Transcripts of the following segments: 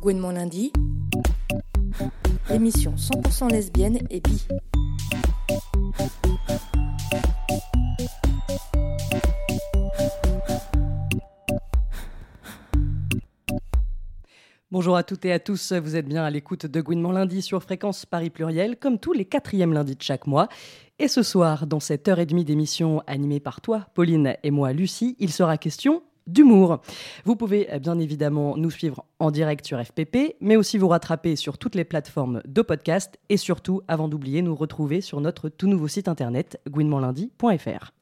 Gwen lundi, émission 100% lesbienne et bi. Bonjour à toutes et à tous, vous êtes bien à l'écoute de Gouinement lundi sur Fréquence Paris Pluriel, comme tous les quatrièmes lundis de chaque mois. Et ce soir, dans cette heure et demie d'émission animée par toi, Pauline et moi, Lucie, il sera question d'humour. Vous pouvez eh bien évidemment nous suivre en direct sur FPP, mais aussi vous rattraper sur toutes les plateformes de podcast et surtout, avant d'oublier, nous retrouver sur notre tout nouveau site internet gouinementlundi.fr.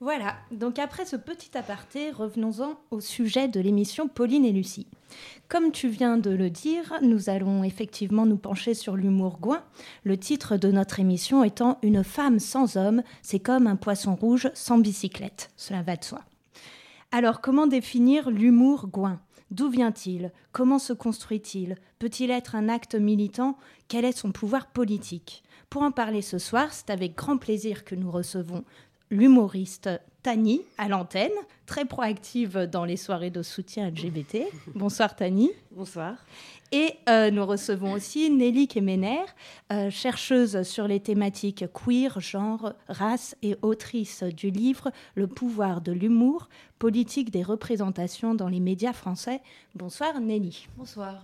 Voilà, donc après ce petit aparté, revenons-en au sujet de l'émission Pauline et Lucie. Comme tu viens de le dire, nous allons effectivement nous pencher sur l'humour gouin, le titre de notre émission étant Une femme sans homme, c'est comme un poisson rouge sans bicyclette. Cela va de soi. Alors comment définir l'humour gouin? D'où vient-il? Comment se construit-il? Peut-il être un acte militant? Quel est son pouvoir politique? Pour en parler ce soir, c'est avec grand plaisir que nous recevons l'humoriste Tani à l'antenne, très proactive dans les soirées de soutien LGBT. Bonsoir Tani. Bonsoir. Et euh, nous recevons aussi Nelly Kemener, euh, chercheuse sur les thématiques queer, genre, race et autrice du livre Le pouvoir de l'humour, politique des représentations dans les médias français. Bonsoir Nelly. Bonsoir.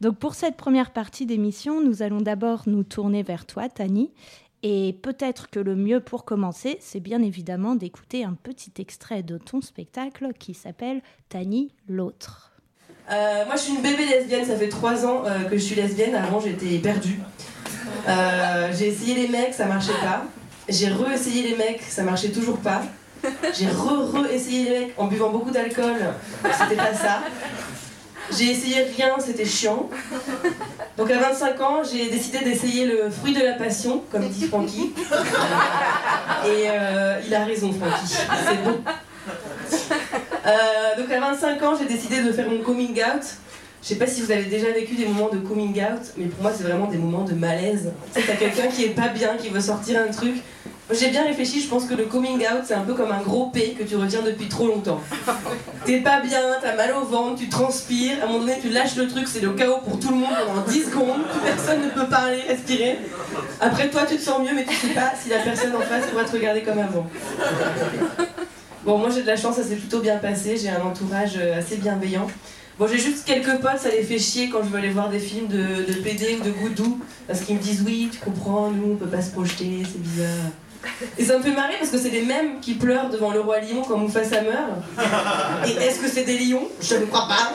Donc pour cette première partie d'émission, nous allons d'abord nous tourner vers toi, Tani, et peut-être que le mieux pour commencer, c'est bien évidemment d'écouter un petit extrait de ton spectacle qui s'appelle Tani l'autre. Euh, moi je suis une bébé lesbienne, ça fait trois ans euh, que je suis lesbienne, avant j'étais perdue. Euh, j'ai essayé les mecs, ça marchait pas. J'ai re-essayé les mecs, ça marchait toujours pas. J'ai re-re-essayé les mecs en buvant beaucoup d'alcool, c'était pas ça. J'ai essayé rien, c'était chiant. Donc à 25 ans, j'ai décidé d'essayer le fruit de la passion, comme dit Francky. Et euh, il a raison, Francky. C'est bon. Euh, donc à 25 ans, j'ai décidé de faire mon coming out. Je sais pas si vous avez déjà vécu des moments de coming out, mais pour moi, c'est vraiment des moments de malaise. Tu t'as quelqu'un qui est pas bien, qui veut sortir un truc. J'ai bien réfléchi, je pense que le coming out, c'est un peu comme un gros P que tu retiens depuis trop longtemps. T'es pas bien, t'as mal au ventre, tu transpires, à un moment donné, tu lâches le truc, c'est le chaos pour tout le monde pendant 10 secondes, personne ne peut parler, respirer. Après, toi, tu te sens mieux, mais tu sais pas si la personne en face pourra te regarder comme avant. Bon, moi, j'ai de la chance, ça s'est plutôt bien passé, j'ai un entourage euh, assez bienveillant. Bon, j'ai juste quelques potes, ça les fait chier quand je veux aller voir des films de, de PD ou de goudou, parce qu'ils me disent oui, tu comprends, nous on peut pas se projeter, c'est bizarre. Et ça me fait marrer parce que c'est les mêmes qui pleurent devant le roi lion quand Mufasa meurt. Et est-ce que c'est des lions? Je ne crois pas.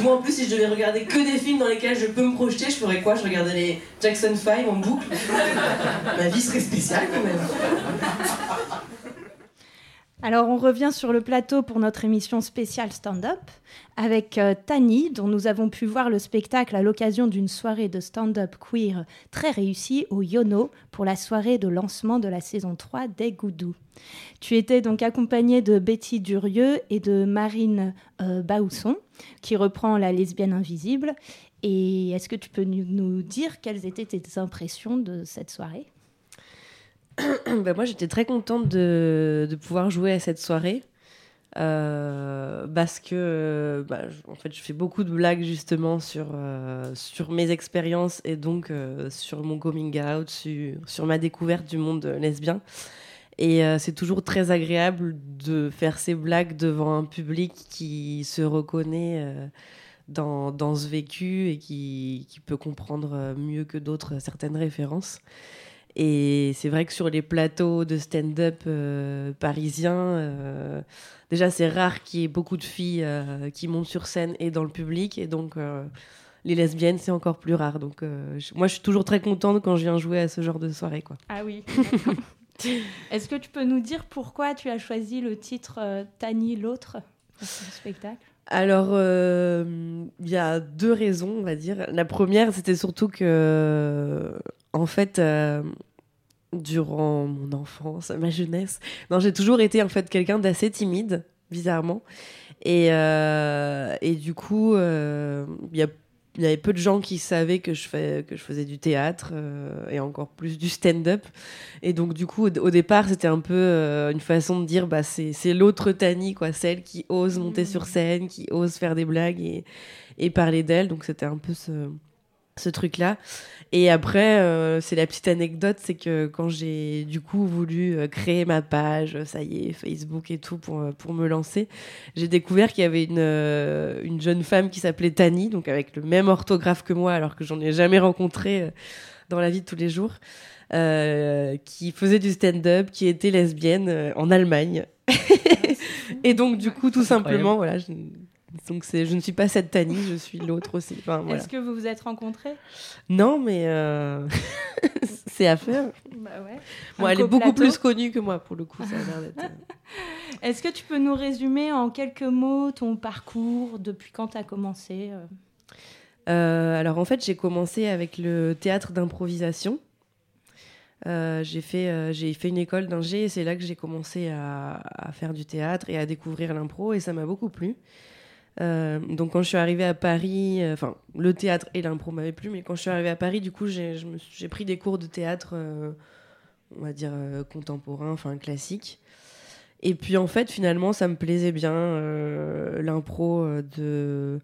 Moi en plus, si je devais regarder que des films dans lesquels je peux me projeter, je ferais quoi? Je regardais les Jackson 5 en boucle? Ma vie serait spéciale quand même. Alors on revient sur le plateau pour notre émission spéciale stand-up avec euh, Tani, dont nous avons pu voir le spectacle à l'occasion d'une soirée de stand-up queer très réussie au Yono pour la soirée de lancement de la saison 3 des Goudou. Tu étais donc accompagnée de Betty Durieux et de Marine euh, Baousson, qui reprend La lesbienne invisible. Et est-ce que tu peux nous dire quelles étaient tes impressions de cette soirée? bah, moi, j'étais très contente de, pouvoir jouer à cette soirée. Euh, parce que bah, en fait, je fais beaucoup de blagues justement sur, euh, sur mes expériences et donc euh, sur mon coming out, sur, sur, ma découverte du monde lesbien. Et euh, c'est toujours très agréable de faire ces blagues devant un public qui se reconnaît euh, dans, dans, ce vécu et qui, qui peut comprendre mieux que d'autres certaines références. Et c'est vrai que sur les plateaux de stand-up euh, parisiens, euh, déjà c'est rare qu'il y ait beaucoup de filles euh, qui montent sur scène et dans le public. Et donc les lesbiennes, c'est encore plus rare. Donc je, moi je suis toujours très contente quand je viens jouer à ce genre de soirée. Quoi. Ah oui. Est-ce que tu peux nous dire pourquoi tu as choisi le titre Tani l'autre pour ce spectacle? Alors, il euh, y a deux raisons, on va dire. La première, c'était surtout que, en fait, euh, durant mon enfance, ma jeunesse, non, j'ai toujours été en fait quelqu'un d'assez timide, bizarrement. Et, euh, et du coup, il y a il y avait peu de gens qui savaient que je, fais, que je faisais du théâtre euh, et encore plus du stand-up. Et donc, du coup, au, au départ, c'était un peu euh, une façon de dire bah, c'est c'est l'autre Tani, quoi, celle qui ose monter sur scène, qui ose faire des blagues et, et parler d'elle. Donc, c'était un peu ce, ce truc-là. Et après, euh, c'est la petite anecdote, c'est que quand j'ai du coup voulu euh, créer ma page, ça y est, Facebook et tout pour, euh, pour me lancer, j'ai découvert qu'il y avait une, euh, une jeune femme qui s'appelait Tani, donc avec le même orthographe que moi, alors que j'en ai jamais rencontré euh, dans la vie de tous les jours, euh, qui faisait du stand-up, qui était lesbienne euh, en Allemagne. et donc du coup, tout simplement, voilà, donc c'est, je ne suis pas cette Tani, je suis l'autre aussi. Enfin, voilà. Est-ce que vous vous êtes rencontrés? Non, mais euh, c'est à faire. Bah ouais. Bon, elle est beaucoup plus connue que moi, pour le coup. Ça a euh. Est-ce que tu peux nous résumer en quelques mots ton parcours depuis quand tu as commencé euh alors en fait, j'ai commencé avec le théâtre d'improvisation. Euh, j'ai fait, euh, j'ai fait une école d'ingé et c'est là que j'ai commencé à, à faire du théâtre et à découvrir l'impro et ça m'a beaucoup plu. Euh, donc quand je suis arrivée à Paris, euh, enfin le théâtre et l'impro m'avaient plu, mais quand je suis arrivée à Paris, du coup j'ai, pris des cours de théâtre, euh, on va dire contemporain, enfin classique. Et puis en fait finalement ça me plaisait bien l'impro de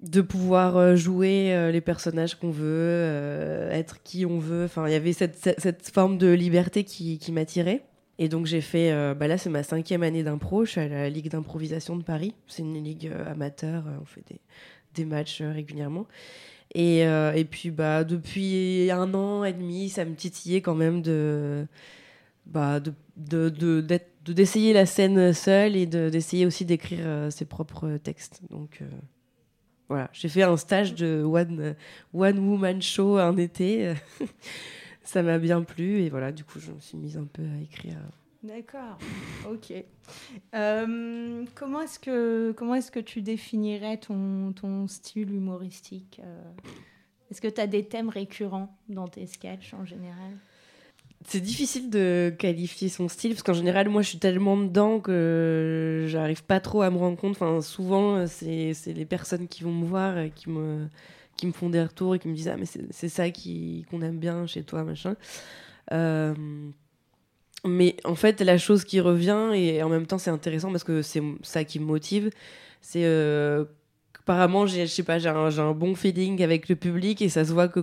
de pouvoir jouer les personnages qu'on veut, être qui on veut. Enfin, il y avait cette, cette, cette forme de liberté qui, qui m'attirait. Et donc j'ai fait, euh, bah là c'est ma cinquième année d'impro, je suis à la Ligue d'improvisation de Paris. C'est une ligue euh, amateur, euh, on fait des, des matchs régulièrement. Et, et puis bah, depuis un an et demi, ça me titillait quand même de bah, de, de, de- de- d'essayer la scène seule et de- d'essayer aussi d'écrire ses propres textes. Donc voilà, j'ai fait un stage de one, one woman show un été. Ça m'a bien plu et voilà, du coup, je me suis mise un peu à écrire. D'accord, ok. Euh, comment est-ce que comment est-ce que tu définirais ton, ton style humoristique euh? Est-ce que tu as des thèmes récurrents dans tes sketchs en général? C'est difficile de qualifier son style parce qu'en général, moi, je suis tellement dedans que j'arrive pas trop à me rendre compte. Enfin, souvent, c'est c'est les personnes qui vont me voir et qui me, me font des retours et qui me disent Ah, mais c'est ça qui- qu'on aime bien chez toi, machin. Euh, mais en fait, la chose qui revient, et en même temps, c'est intéressant parce que c'est ça qui me motive, c'est. euh, Apparemment, je sais pas, j'ai un, un bon feeling avec le public et ça se voit que,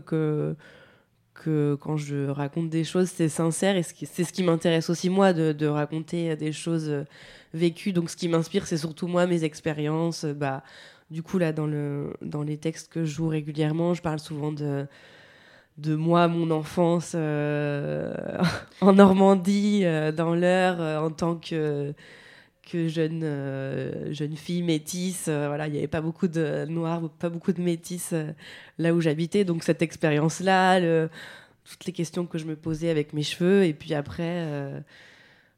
que, quand je raconte des choses, c'est sincère et c'est ce qui m'intéresse aussi moi de, de raconter des choses euh, vécues. Donc ce qui m'inspire, c'est surtout moi, mes expériences. Bah, du coup, là, dans, le, dans les textes que je joue régulièrement, je parle souvent de, moi, mon enfance euh, en Normandie, euh, dans l'heure, euh, en tant que jeune, fille métisse. voilà, il n'y avait pas beaucoup de noirs, pas beaucoup de métisses là où j'habitais. Donc cette expérience-là, toutes les questions que je me posais avec mes cheveux. Et puis après,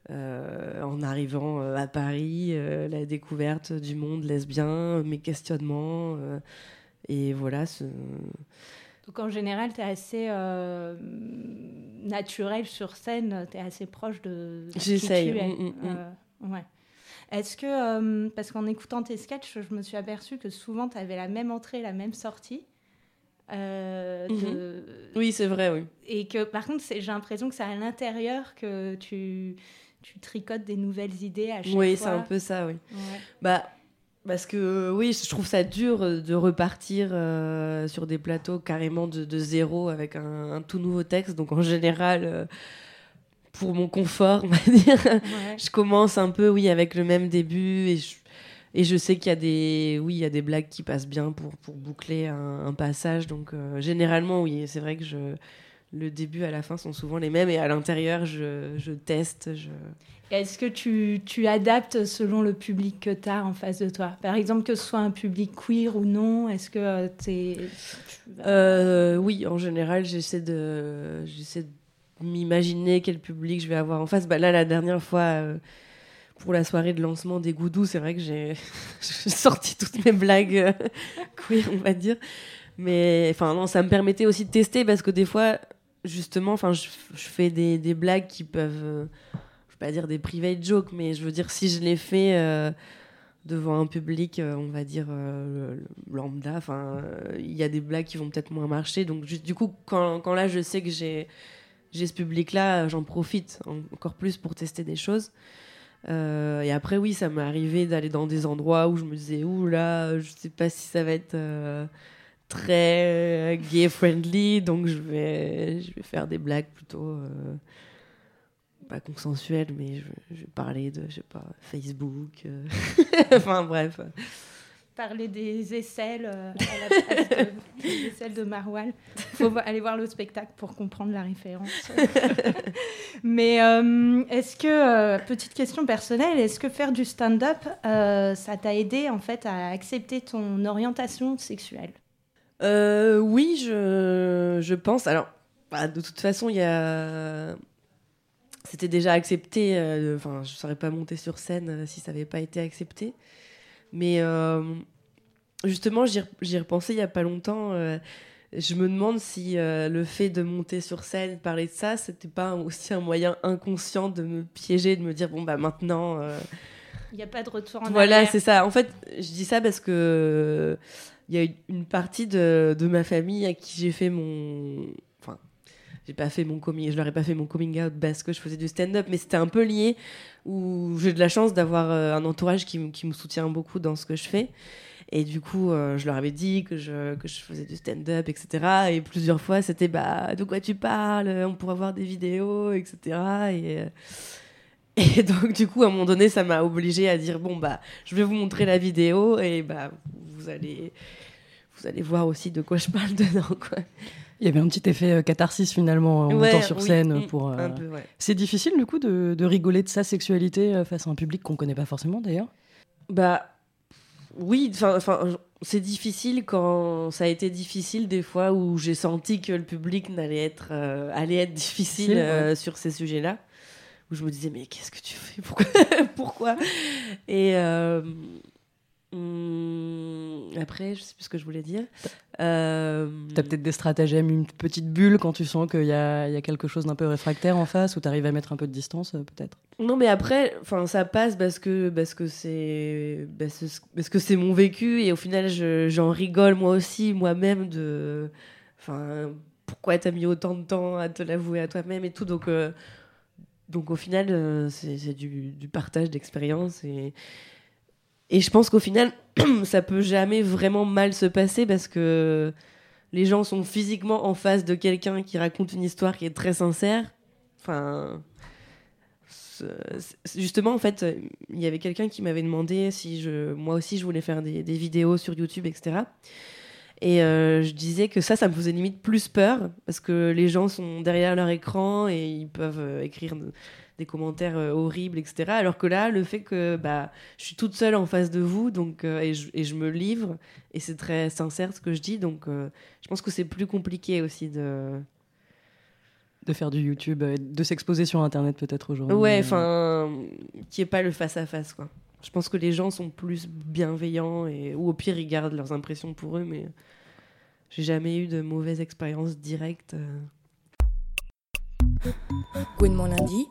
en arrivant euh, à Paris, euh, la découverte du monde lesbien, mes questionnements. euh, et voilà, ce... Donc en général, tu es assez euh, naturel sur scène, tu es assez proche de, de qui J'essaye, tu es. mm, mm, mm. Euh, ouais. Est-ce que, euh, parce qu'en écoutant tes sketchs, je me suis aperçue que souvent tu avais la même entrée, la même sortie. euh, de- Oui, c'est vrai, oui. Et que par contre, j'ai l'impression que c'est à l'intérieur que tu, tu tricotes des nouvelles idées à chaque Oui, fois. c'est un peu ça, oui. Ouais. Bah, parce que euh, oui, je trouve ça dur euh, de repartir euh, sur des plateaux carrément de, de zéro avec un, un tout nouveau texte. Donc en général, euh, pour mon confort, on va dire, Ouais. je commence un peu, oui, avec le même début et je, et je sais qu'il y a des, oui, il y a des blagues qui passent bien pour, pour boucler un, un passage. Donc euh, généralement, oui, c'est vrai que je, le début à la fin sont souvent les mêmes et à l'intérieur, je, je teste, je... Est-ce que tu, tu adaptes selon le public que tu as en face de toi? Par exemple, que ce soit un public queer ou non, est-ce que tu es... Euh, oui, en général, j'essaie de, j'essaie de m'imaginer quel public je vais avoir en face. Bah, là, la dernière fois, euh, pour la soirée de lancement des Goudous, c'est vrai que j'ai sorti toutes mes blagues euh, queer, on va dire. Mais enfin, non, ça me permettait aussi de tester parce que des fois, justement, enfin, je, fais des, blagues qui peuvent, euh, je vais pas dire des private jokes, mais je veux dire, si je les fais. euh, devant un public, euh, on va dire lambda. Il y a des blagues qui vont peut-être moins marcher. Donc, du coup, quand, quand là, je sais que j'ai ce public-là, j'en profite encore plus pour tester des choses. Et après, oui, ça m'est arrivé d'aller dans des endroits où je me disais, ouh là, je sais pas si ça va être très gay friendly, donc je vais, je vais faire des blagues plutôt euh, pas consensuelles, mais je, je vais parler de, je sais pas, Facebook. euh. enfin bref. Parler des aisselles euh, à la place de, des aisselles de Marwal. faut aller voir le spectacle pour comprendre la référence. Mais euh, est-ce que, euh, petite question personnelle, est-ce que faire du stand-up, euh, ça t'a aidé en fait à accepter ton orientation sexuelle? Euh, oui, je, je pense. Alors, bah, de toute façon, il y a. C'était déjà accepté. euh, Enfin, je ne serais pas montée sur scène euh, si ça n'avait pas été accepté. Mais justement, j'y re- j'y ai repensé il n'y a pas longtemps. je me demande si le fait de monter sur scène, de parler de ça, c'était pas aussi un moyen inconscient de me piéger, de me dire bon bah maintenant. Il n'y a pas de retour en voilà, arrière. c'est ça. En fait, je dis ça parce que il y a une partie de, de ma famille à qui j'ai fait mon. Enfin, j'ai pas fait mon coming. Je leur pas fait mon coming out parce que je faisais du stand-up, mais c'était un peu lié. Où j'ai de la chance d'avoir euh, un entourage qui, qui me soutient beaucoup dans ce que je fais. Et du coup, euh, je leur avais dit que je, que je faisais du stand-up, etc. Et plusieurs fois, c'était bah, de quoi tu parles? On pourra voir des vidéos, etc. Et, euh, et donc, du coup, à un moment donné, ça m'a obligé à dire bon, bah, je vais vous montrer la vidéo et bah, vous allez, vous allez voir aussi de quoi je parle dedans. Quoi. Il y avait un petit effet euh, catharsis finalement en Ouais, montant sur oui, scène pour. euh, ouais. C'est difficile du coup de, de rigoler de sa sexualité euh, face à un public qu'on connaît pas forcément d'ailleurs? Bah, oui, enfin, c'est difficile quand ça a été difficile des fois où j'ai senti que le public n'allait être, euh, allait être difficile sur ces sujets-là. Où je me disais, mais qu'est-ce que tu fais? Pourquoi, Pourquoi? Et hum, après, je sais plus ce que je voulais dire. Euh, T'as peut-être des stratagèmes, une petite bulle quand tu sens qu'il y a, il y a quelque chose d'un peu réfractaire en face, ou t'arrives à mettre un peu de distance euh, peut-être? Non, mais après, enfin, ça passe parce que parce que c'est parce, parce que c'est mon vécu et au final, je- j'en rigole moi aussi, moi-même de, enfin, pourquoi t'as mis autant de temps à te l'avouer à toi-même et tout, donc euh, donc au final, euh, c'est c'est du, du partage d'expérience et et je pense qu'au final, ça peut jamais vraiment mal se passer parce que les gens sont physiquement en face de quelqu'un qui raconte une histoire qui est très sincère. Enfin, justement, en fait, il y avait quelqu'un qui m'avait demandé si je, moi aussi, je voulais faire des, vidéos sur YouTube, etc. Et euh, je disais que ça, ça me faisait limite plus peur parce que les gens sont derrière leur écran et ils peuvent euh, écrire des commentaires euh, horribles, etc. Alors que là, le fait que bah, je suis toute seule en face de vous, donc euh, et, je, et je me livre et c'est très sincère ce que je dis, donc euh, je pense que c'est plus compliqué aussi de. De faire du YouTube, euh, de s'exposer sur Internet peut-être aujourd'hui. Ouais, euh, enfin, qui est pas le face à face, quoi. Je pense que les gens sont plus bienveillants et ou au pire ils gardent leurs impressions pour eux, mais j'ai jamais eu de mauvaise expérience directe. euh. Gwen mon lundi.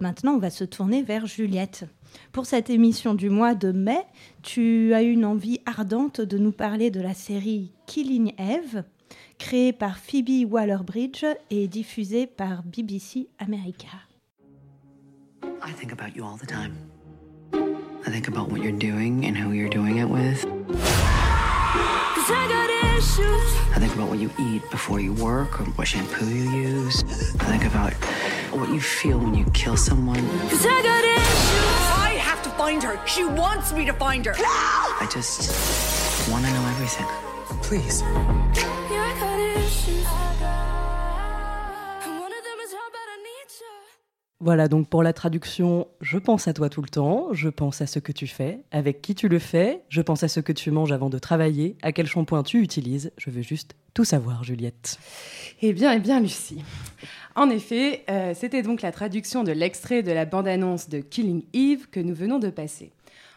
Maintenant, on va se tourner vers Juliette. Pour cette émission du mois de mai, tu as une envie ardente de nous parler de la série Killing Eve, créée par Phoebe Waller-Bridge et diffusée par BBC America. I think about you all the time. I think about what you're doing and who you're doing it with. I think about what you eat before you work or what shampoo you use. I think about what you feel when you kill someone. I have to find her. She wants me to find her. I just want to know everything. Please. Voilà, donc pour la traduction, je pense à toi tout le temps, je pense à ce que tu fais, avec qui tu le fais, je pense à ce que tu manges avant de travailler, à quel shampoing tu utilises, je veux juste tout savoir, Juliette. Eh bien, eh bien, Lucie. En effet, euh, c'était donc la traduction de l'extrait de la bande-annonce de Killing Eve que nous venons de passer.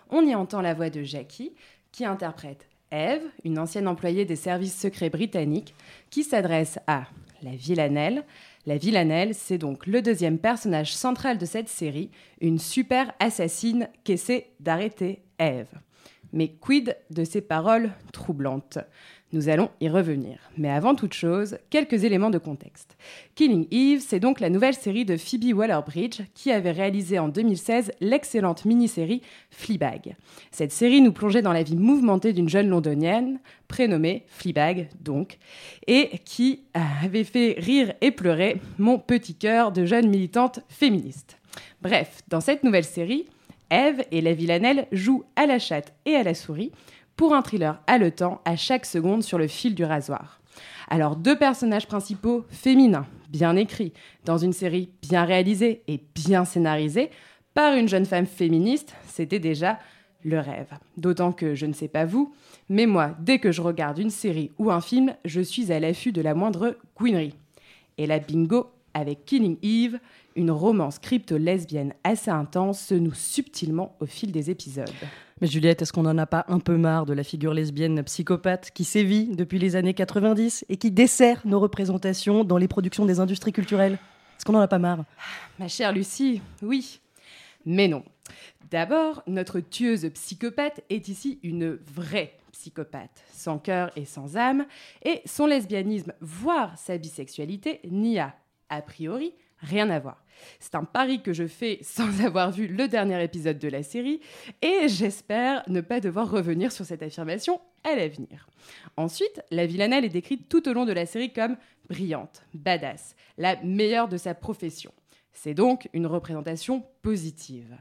On y entend la voix de Jackie, qui interprète Eve, une ancienne employée des services secrets britanniques, qui s'adresse à la villanelle. La villanelle, c'est donc le deuxième personnage central de cette série, une super assassine qu'essaie d'arrêter Eve. Mais quid de ces paroles troublantes? Nous allons y revenir. Mais avant toute chose, quelques éléments de contexte. Killing Eve, c'est donc la nouvelle série de Phoebe Waller-Bridge qui avait réalisé en 2016 l'excellente mini-série Fleabag. Cette série nous plongeait dans la vie mouvementée d'une jeune londonienne, prénommée Fleabag donc, et qui avait fait rire et pleurer mon petit cœur de jeune militante féministe. Bref, dans cette nouvelle série, Eve et la villanelle jouent à la chatte et à la souris pour un thriller haletant à chaque seconde sur le fil du rasoir. Alors deux personnages principaux féminins, bien écrits, dans une série bien réalisée et bien scénarisée, par une jeune femme féministe, c'était déjà le rêve. D'autant que je ne sais pas vous, mais moi, dès que je regarde une série ou un film, je suis à l'affût de la moindre gouinerie. Et la bingo, avec Killing Eve, une romance crypto-lesbienne assez intense se noue subtilement au fil des épisodes. Mais Juliette, est-ce qu'on n'en a pas un peu marre de la figure lesbienne psychopathe qui sévit depuis les années 90 et qui dessert nos représentations dans les productions des industries culturelles? Est-ce qu'on n'en a pas marre? Ma chère Lucie, oui. Mais non. D'abord, notre tueuse psychopathe est ici une vraie psychopathe, sans cœur et sans âme, et son lesbianisme, voire sa bisexualité, n'y a, a priori, rien à voir. C'est un pari que je fais sans avoir vu le dernier épisode de la série et j'espère ne pas devoir revenir sur cette affirmation à l'avenir. Ensuite, la villanelle est décrite tout au long de la série comme brillante, badass, la meilleure de sa profession. C'est donc une représentation positive.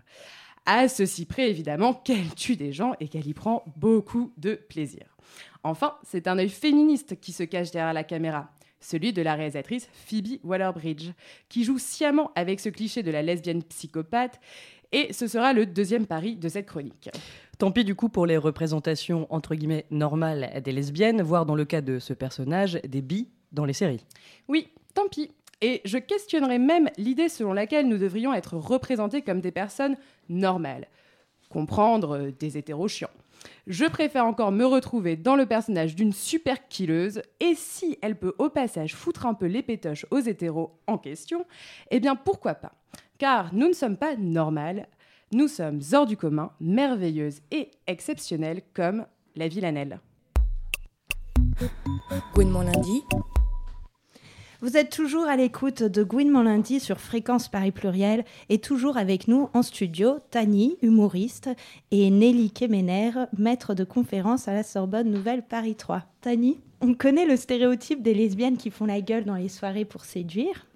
À ceci près, évidemment, qu'elle tue des gens et qu'elle y prend beaucoup de plaisir. Enfin, c'est un œil féministe qui se cache derrière la caméra celui de la réalisatrice Phoebe Waller-Bridge, qui joue sciemment avec ce cliché de la lesbienne psychopathe, et ce sera le deuxième pari de cette chronique. Tant pis du coup pour les représentations entre guillemets normales des lesbiennes, voire dans le cas de ce personnage, des bi dans les séries. Oui, tant pis. Et je questionnerai même l'idée selon laquelle nous devrions être représentés comme des personnes normales. Comprendre des hétéros chiants. Je préfère encore me retrouver dans le personnage d'une super killeuse, et si elle peut au passage foutre un peu les pétoches aux hétéros en question, eh bien pourquoi pas? Car nous ne sommes pas normales, nous sommes hors du commun, merveilleuses et exceptionnelles comme la villanelle. Lundi, Vous êtes toujours à l'écoute de Gouinement lundi sur Fréquence Paris Pluriel et toujours avec nous en studio Tani, humoriste, et Nelly Kemener, maître de conférence à la Sorbonne Nouvelle Paris 3. Tani, on connaît le stéréotype des lesbiennes qui font la gueule dans les soirées pour séduire.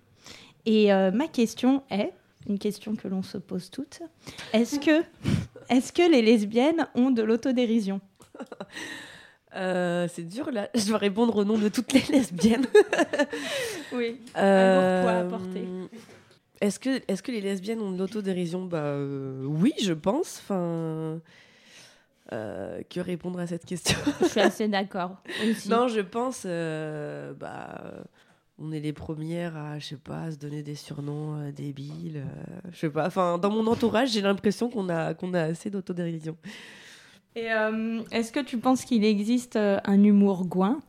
Et euh, ma question est, une question que l'on se pose toutes, est-ce que, que les lesbiennes ont de l'autodérision? Euh, c'est dur là, je dois répondre au nom de toutes les lesbiennes. Oui. Euh, poids à porter. Est-ce que, est que les lesbiennes ont de l'autodérision? Bah euh, oui, je pense. Enfin, euh, que répondre à cette question? Je suis assez d'accord. Non, je pense. euh, bah, on est les premières à, je sais pas, se donner des surnoms euh, débiles. euh, je sais pas. Enfin, dans mon entourage, j'ai l'impression qu'on a, qu'on a assez d'autodérision. Et euh, est-ce que tu penses qu'il existe euh, un humour gouin?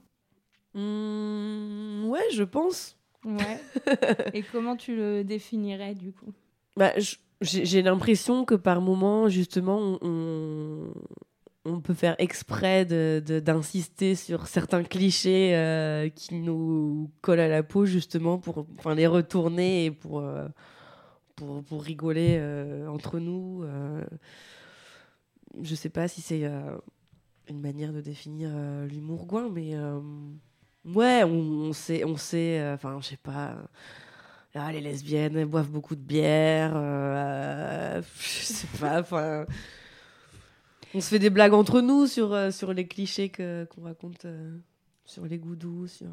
Hmm, ouais, je pense. Ouais. Et comment tu le définirais du coup? Bah, j'ai l'impression que par moment, justement, on, peut faire exprès de- de- d'insister sur certains clichés euh, qui nous collent à la peau, justement, pour enfin, les retourner et pour, euh, pour, pour rigoler euh, entre nous. Je sais pas si c'est euh, une manière de définir euh, l'humour gouin, mais euh, ouais, on, sait, on sait, enfin, je sais pas. Ah, les lesbiennes elles boivent beaucoup de bière. euh, je sais pas. Enfin, on se fait des blagues entre nous sur, sur les clichés qu'on raconte sur les goudous, sur.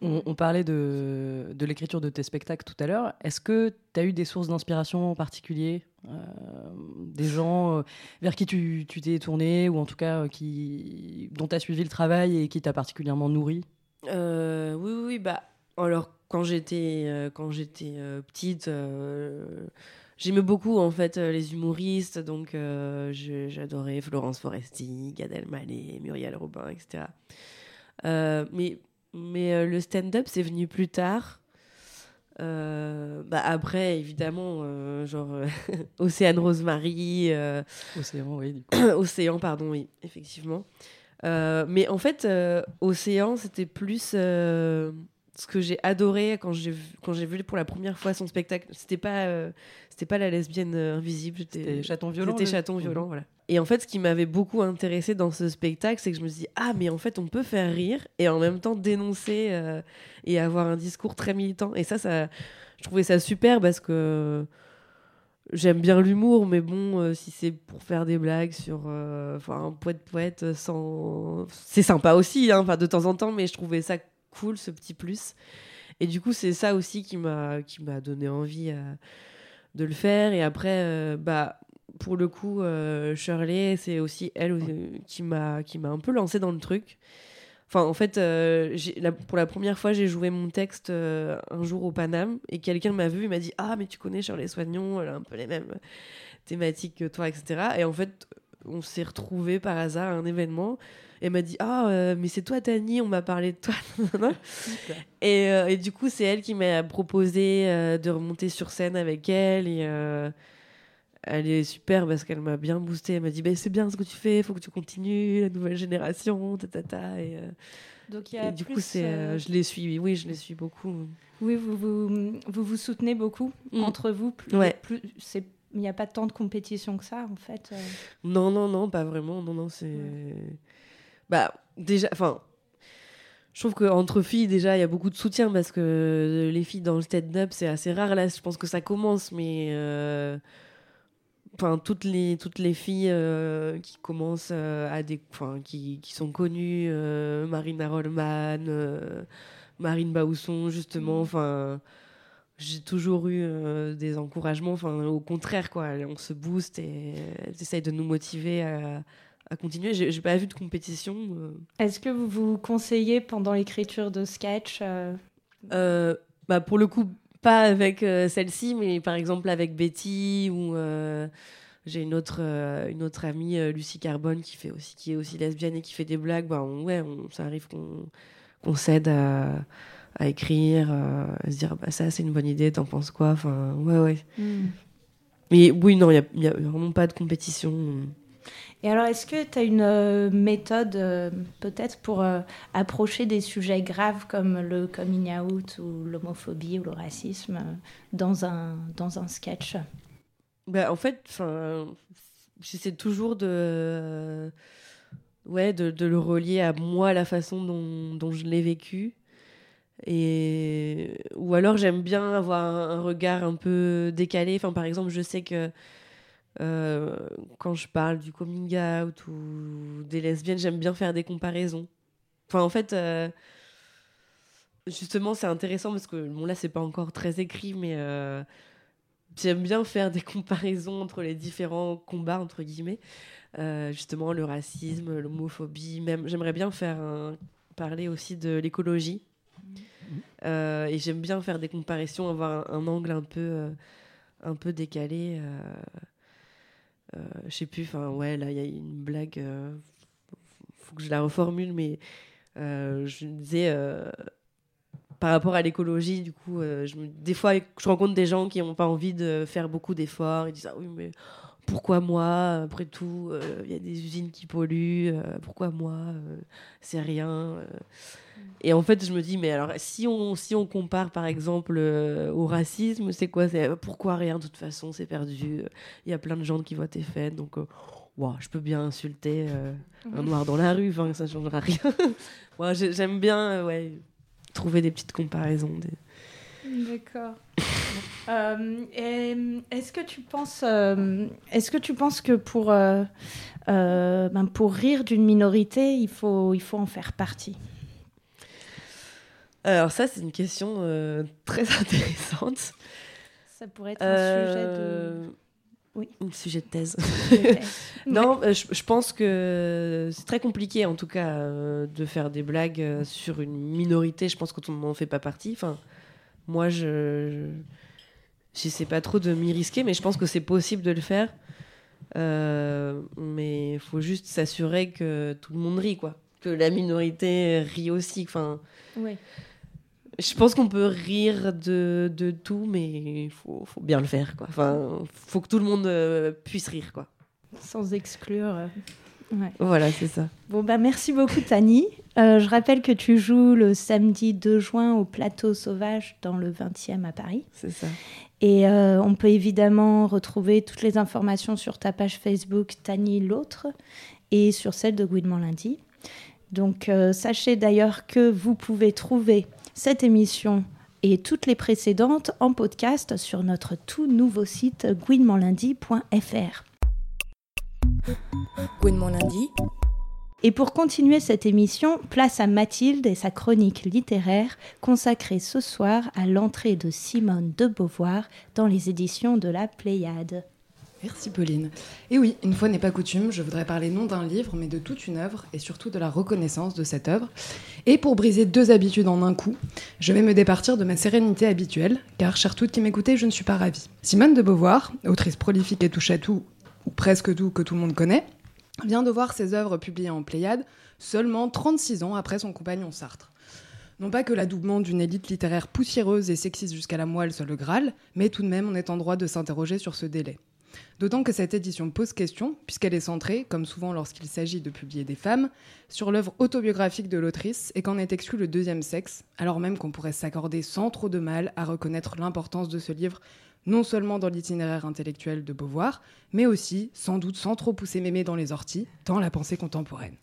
On, parlait de, de l'écriture de tes spectacles tout à l'heure. Est-ce que tu as eu des sources d'inspiration en particulier? Des gens euh, vers qui tu t'es tourné ou en tout cas euh, qui, dont tu as suivi le travail et qui t'a particulièrement nourri? Euh, oui, oui, bah. Alors, quand j'étais euh, quand j'étais euh, petite, euh, j'aimais beaucoup en fait euh, les humoristes, donc euh, j'adorais Florence Foresti, Gad Elmaleh, Muriel Robin, etc. Euh, mais mais euh, le stand-up c'est venu plus tard. Euh, bah après, évidemment, euh, genre euh, Océane Rosemary, Océan, oui. du coup. Océan, pardon, oui, effectivement. Mais en fait, Océan, c'était plus ce que j'ai adoré quand j'ai vu, quand j'ai vu pour la première fois son spectacle. C'était pas, euh, c'était pas la lesbienne euh, invisible. C'était J'étais chaton violent. C'était chaton Mhm. violent, voilà. Et en fait, ce qui m'avait beaucoup intéressé dans ce spectacle, c'est que je me suis dit, ah, mais en fait, on peut faire rire et en même temps dénoncer euh, et avoir un discours très militant. Et ça, ça, je trouvais ça super parce que j'aime bien l'humour, mais bon, euh, si c'est pour faire des blagues sur euh, enfin, un poète poète sans. C'est sympa aussi, hein, de temps en temps, mais je trouvais ça cool, ce petit plus. Et du coup, c'est ça aussi qui m'a qui m'a donné envie euh, de le faire. Et après, euh, bah, pour le coup, euh, Shirley, c'est aussi elle qui m'a qui m'a un peu lancé dans le truc. Enfin, en fait, pour la première fois, j'ai joué mon texte un jour au Paname et quelqu'un m'a vu, il m'a dit Ah, mais tu connais Shirley Soignon, elle a un peu les mêmes thématiques que toi, etc. Et en fait, on s'est retrouvés par hasard à un événement. Elle m'a dit Ah, euh, mais c'est toi, Tani, on m'a parlé de toi. et, euh, et du coup, c'est elle qui m'a proposé euh, de remonter sur scène avec elle. Et elle est super parce qu'elle m'a bien boosté. Elle m'a dit bah, C'est bien ce que tu fais, faut que tu continues, la nouvelle génération, ta, ta, ta. Et, Donc y a et du coup, c'est, je les suis. Oui, je les suis beaucoup. Oui, vous vous, vous vous soutenez beaucoup Mm. entre vous. Plus, Ouais. plus, c'est, il n'y a pas tant de compétition que ça, en fait. Non, non, non, pas vraiment. Non, non, c'est. Bah, déjà, enfin. Je trouve qu'entre filles, déjà, il y a beaucoup de soutien parce que les filles dans le stand-up, c'est assez rare. Là, je pense que ça commence, mais. euh, Enfin, toutes les, toutes les filles euh, qui commencent euh, à des. Enfin, qui, qui sont connues, euh, Marina Rollman, euh, Marine Bausson, justement. Enfin. J'ai toujours eu euh, des encouragements, enfin au contraire quoi, on se booste et essayent de nous motiver à, à continuer. J'ai j'ai pas vu de compétition. euh. Est-ce que vous vous conseillez pendant l'écriture de sketch euh, Euh, bah, pour le coup, pas avec celle-ci, mais par exemple avec Betty ou j'ai une autre, euh, une autre amie, euh, Lucie Carbone, qui, fait aussi, qui est aussi lesbienne et qui fait des blagues. Bah, on- ouais, on- ça arrive qu'on qu'on s'aide à, à écrire, euh, à se dire bah, ça c'est une bonne idée, t'en penses quoi? Enfin, ouais, ouais. Mais oui, non, il n'y a vraiment pas de compétition. Et alors, est-ce que tu as une euh, méthode euh, peut-être pour euh, approcher des sujets graves comme le coming out ou l'homophobie ou le racisme dans, un, dans un sketch? Bah, en fait, j'essaie toujours de, ouais, de, le relier à moi, la façon dont, dont je l'ai vécu. Et ou alors j'aime bien avoir un regard un peu décalé. Enfin, par exemple, je sais que euh, quand je parle du coming out ou des lesbiennes, j'aime bien faire des comparaisons. Enfin, en fait, euh, justement, c'est intéressant parce que bon là, c'est pas encore très écrit, mais euh, j'aime bien faire des comparaisons entre les différents combats entre guillemets. Justement, le racisme, l'homophobie, même. J'aimerais bien faire un- parler aussi de l'écologie. Euh, et j'aime bien faire des comparaisons, avoir un, un angle un peu, un peu décalé. Euh, euh, je sais plus, enfin, ouais, là, il y a une blague. euh, faut que je la reformule, mais euh, je disais. euh, par rapport à l'écologie, du coup, euh, des fois, je rencontre des gens qui n'ont pas envie de faire beaucoup d'efforts. Ils disent ah oui, mais pourquoi moi Après tout, euh, il y a des usines qui polluent. euh, pourquoi moi Euh, C'est rien. Et en fait, je me dis mais alors si on si on compare par exemple au racisme, c'est quoi? C'est pourquoi rien De toute façon, c'est perdu. Il y a plein de gens qui voient tes fêtes, donc. euh, je peux bien insulter un noir dans la rue, ça ne changera rien. J'ai- J'aime bien ouais, trouver des petites comparaisons. D'accord. Euh, et, est-ce que tu penses, euh, est-ce que tu penses que pour euh, euh, ben, pour rire d'une minorité, il faut il faut en faire partie? Alors ça, c'est une question euh, très intéressante. Ça pourrait être un sujet de. Euh, Oui. Un sujet de thèse. de- non, euh, je, je pense que c'est très compliqué, en tout cas, euh, de faire des blagues euh, sur une minorité. Je pense qu'on n'en fait pas partie. Enfin, moi, je j'essaie pas trop de m'y risquer, mais je pense que c'est possible de le faire. Euh, mais il faut juste s'assurer que tout le monde rit, quoi. Que la minorité rit aussi. Enfin, Oui. Je pense qu'on peut rire de, de tout, mais il faut, faut bien le faire. Quoi. Enfin, faut que tout le monde euh, puisse rire. Quoi. Sans exclure. euh, ouais. Voilà, c'est ça. Bon, bah, merci beaucoup, Tani. Euh, je rappelle que tu joues le samedi 2 juin au Plateau Sauvage dans le 20e à Paris. C'est ça. Et euh, on peut évidemment retrouver toutes les informations sur ta page Facebook Tani l'autre et sur celle de Gouinement lundi. Donc euh, sachez d'ailleurs que vous pouvez trouver cette émission et toutes les précédentes en podcast sur notre tout nouveau site gouinementlundi.fr. Gouinement lundi. Et pour continuer cette émission, place à Mathilde et sa chronique littéraire consacrée ce soir à l'entrée de Simone de Beauvoir dans les éditions de la Pléiade. Merci Pauline. Et oui, une fois n'est pas coutume, je voudrais parler non d'un livre, mais de toute une œuvre et surtout de la reconnaissance de cette œuvre. Et pour briser deux habitudes en un coup, je vais me départir de ma sérénité habituelle, car, chère toutes qui m'écoutez, je ne suis pas ravie. Simone de Beauvoir, autrice prolifique et touche à tout, ou presque tout que tout le monde connaît, vient de voir ses œuvres publiées en Pléiade seulement 36 ans après son compagnon Sartre. Non pas que l'adoubement d'une élite littéraire poussiéreuse et sexiste jusqu'à la moelle soit le Graal, mais tout de même on est en droit de s'interroger sur ce délai. D'autant que cette édition pose question, puisqu'elle est centrée, comme souvent lorsqu'il s'agit de publier des femmes, sur l'œuvre autobiographique de l'autrice et qu'en est exclu le deuxième sexe, alors même qu'on pourrait s'accorder sans trop de mal à reconnaître l'importance de ce livre, non seulement dans l'itinéraire intellectuel de Beauvoir, mais aussi, sans doute sans trop pousser mémé dans les orties, dans la pensée contemporaine.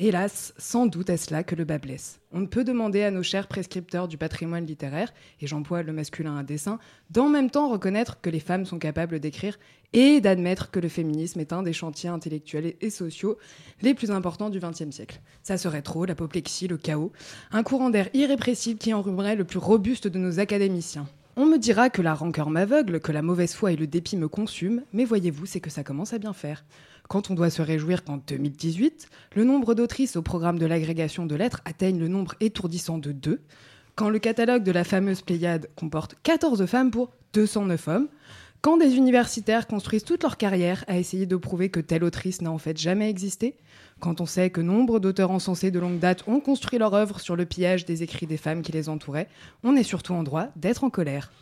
Hélas, sans doute est-ce là que le bas blesse. On ne peut demander à nos chers prescripteurs du patrimoine littéraire, et j'emploie le masculin à dessein, d'en même temps reconnaître que les femmes sont capables d'écrire et d'admettre que le féminisme est un des chantiers intellectuels et sociaux les plus importants du XXe siècle. Ça serait trop, l'apoplexie, le chaos, un courant d'air irrépressible qui enrhumerait le plus robuste de nos académiciens. On me dira que la rancœur m'aveugle, que la mauvaise foi et le dépit me consument, mais voyez-vous, c'est que ça commence à bien faire. Quand on doit se réjouir qu'en 2018, le nombre d'autrices au programme de l'agrégation de lettres atteigne le nombre étourdissant de deux, quand le catalogue de la fameuse Pléiade comporte 14 femmes pour 209 hommes, quand des universitaires construisent toute leur carrière à essayer de prouver que telle autrice n'a en fait jamais existé, quand on sait que nombre d'auteurs encensés de longue date ont construit leur œuvre sur le pillage des écrits des femmes qui les entouraient, on est surtout en droit d'être en colère.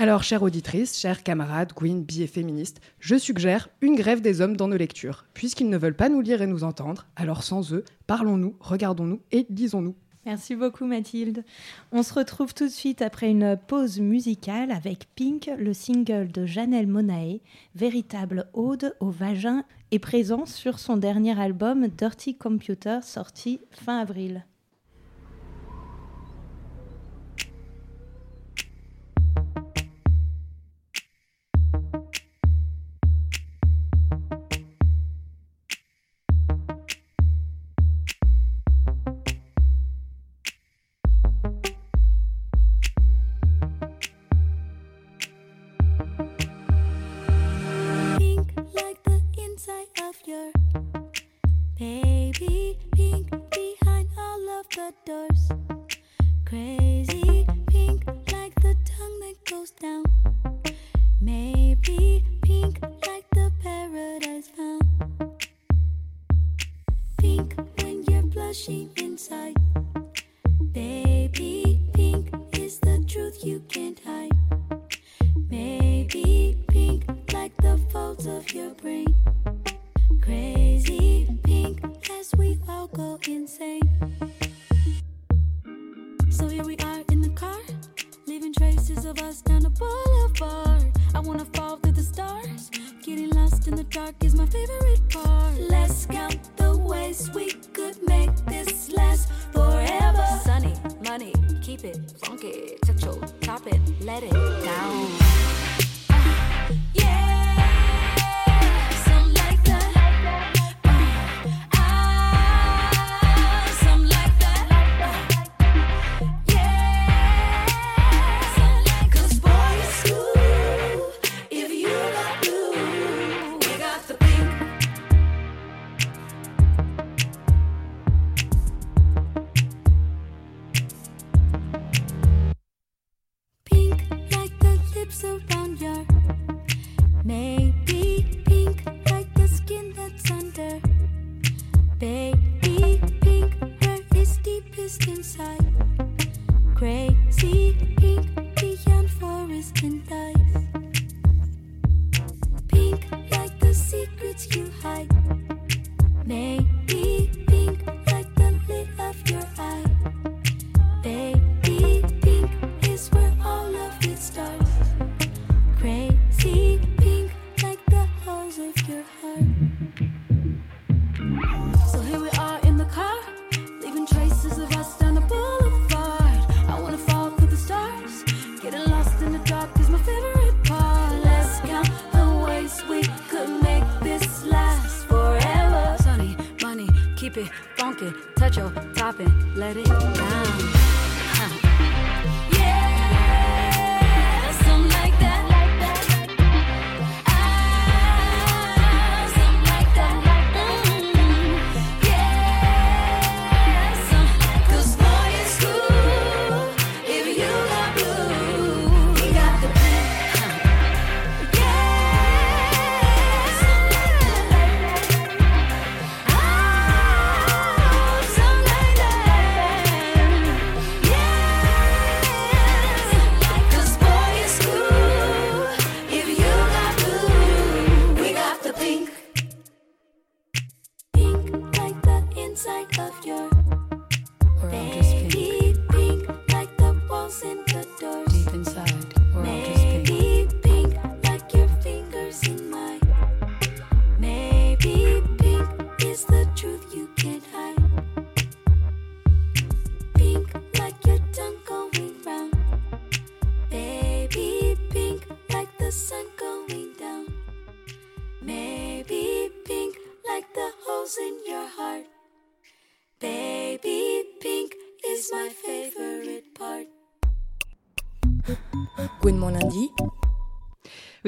Alors, chère auditrice, chers camarades, Gwyn, bi et féministes, je suggère une grève des hommes dans nos lectures. Puisqu'ils ne veulent pas nous lire et nous entendre, alors sans eux, parlons-nous, regardons-nous et lisons-nous. Merci beaucoup Mathilde. On se retrouve tout de suite après une pause musicale avec Pink, le single de Janelle Monae, véritable ode au vagin et présent sur son dernier album Dirty Computer sorti fin avril.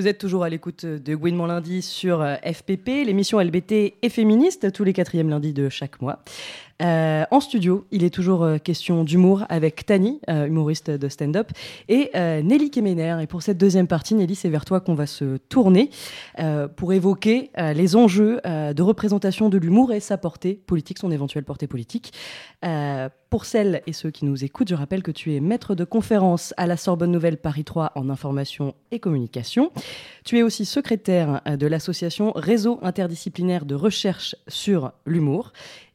Vous êtes toujours à l'écoute de Gouinement lundi sur euh, FPP, l'émission LBT et féministe, tous les quatrièmes lundis de chaque mois. Euh, en studio, il est toujours euh, question d'humour avec Tani, euh, humoriste de stand-up, et Nelly Kemener. Et pour cette deuxième partie, Nelly, c'est vers toi qu'on va se tourner pour évoquer les enjeux de représentation de l'humour et sa portée politique, son éventuelle portée politique. Pour celles et ceux qui nous écoutent, je rappelle que tu es maître de conférence à la Sorbonne Nouvelle Paris 3 en information et communication. Tu es aussi secrétaire euh, de l'association Réseau interdisciplinaire de recherche sur l'humour.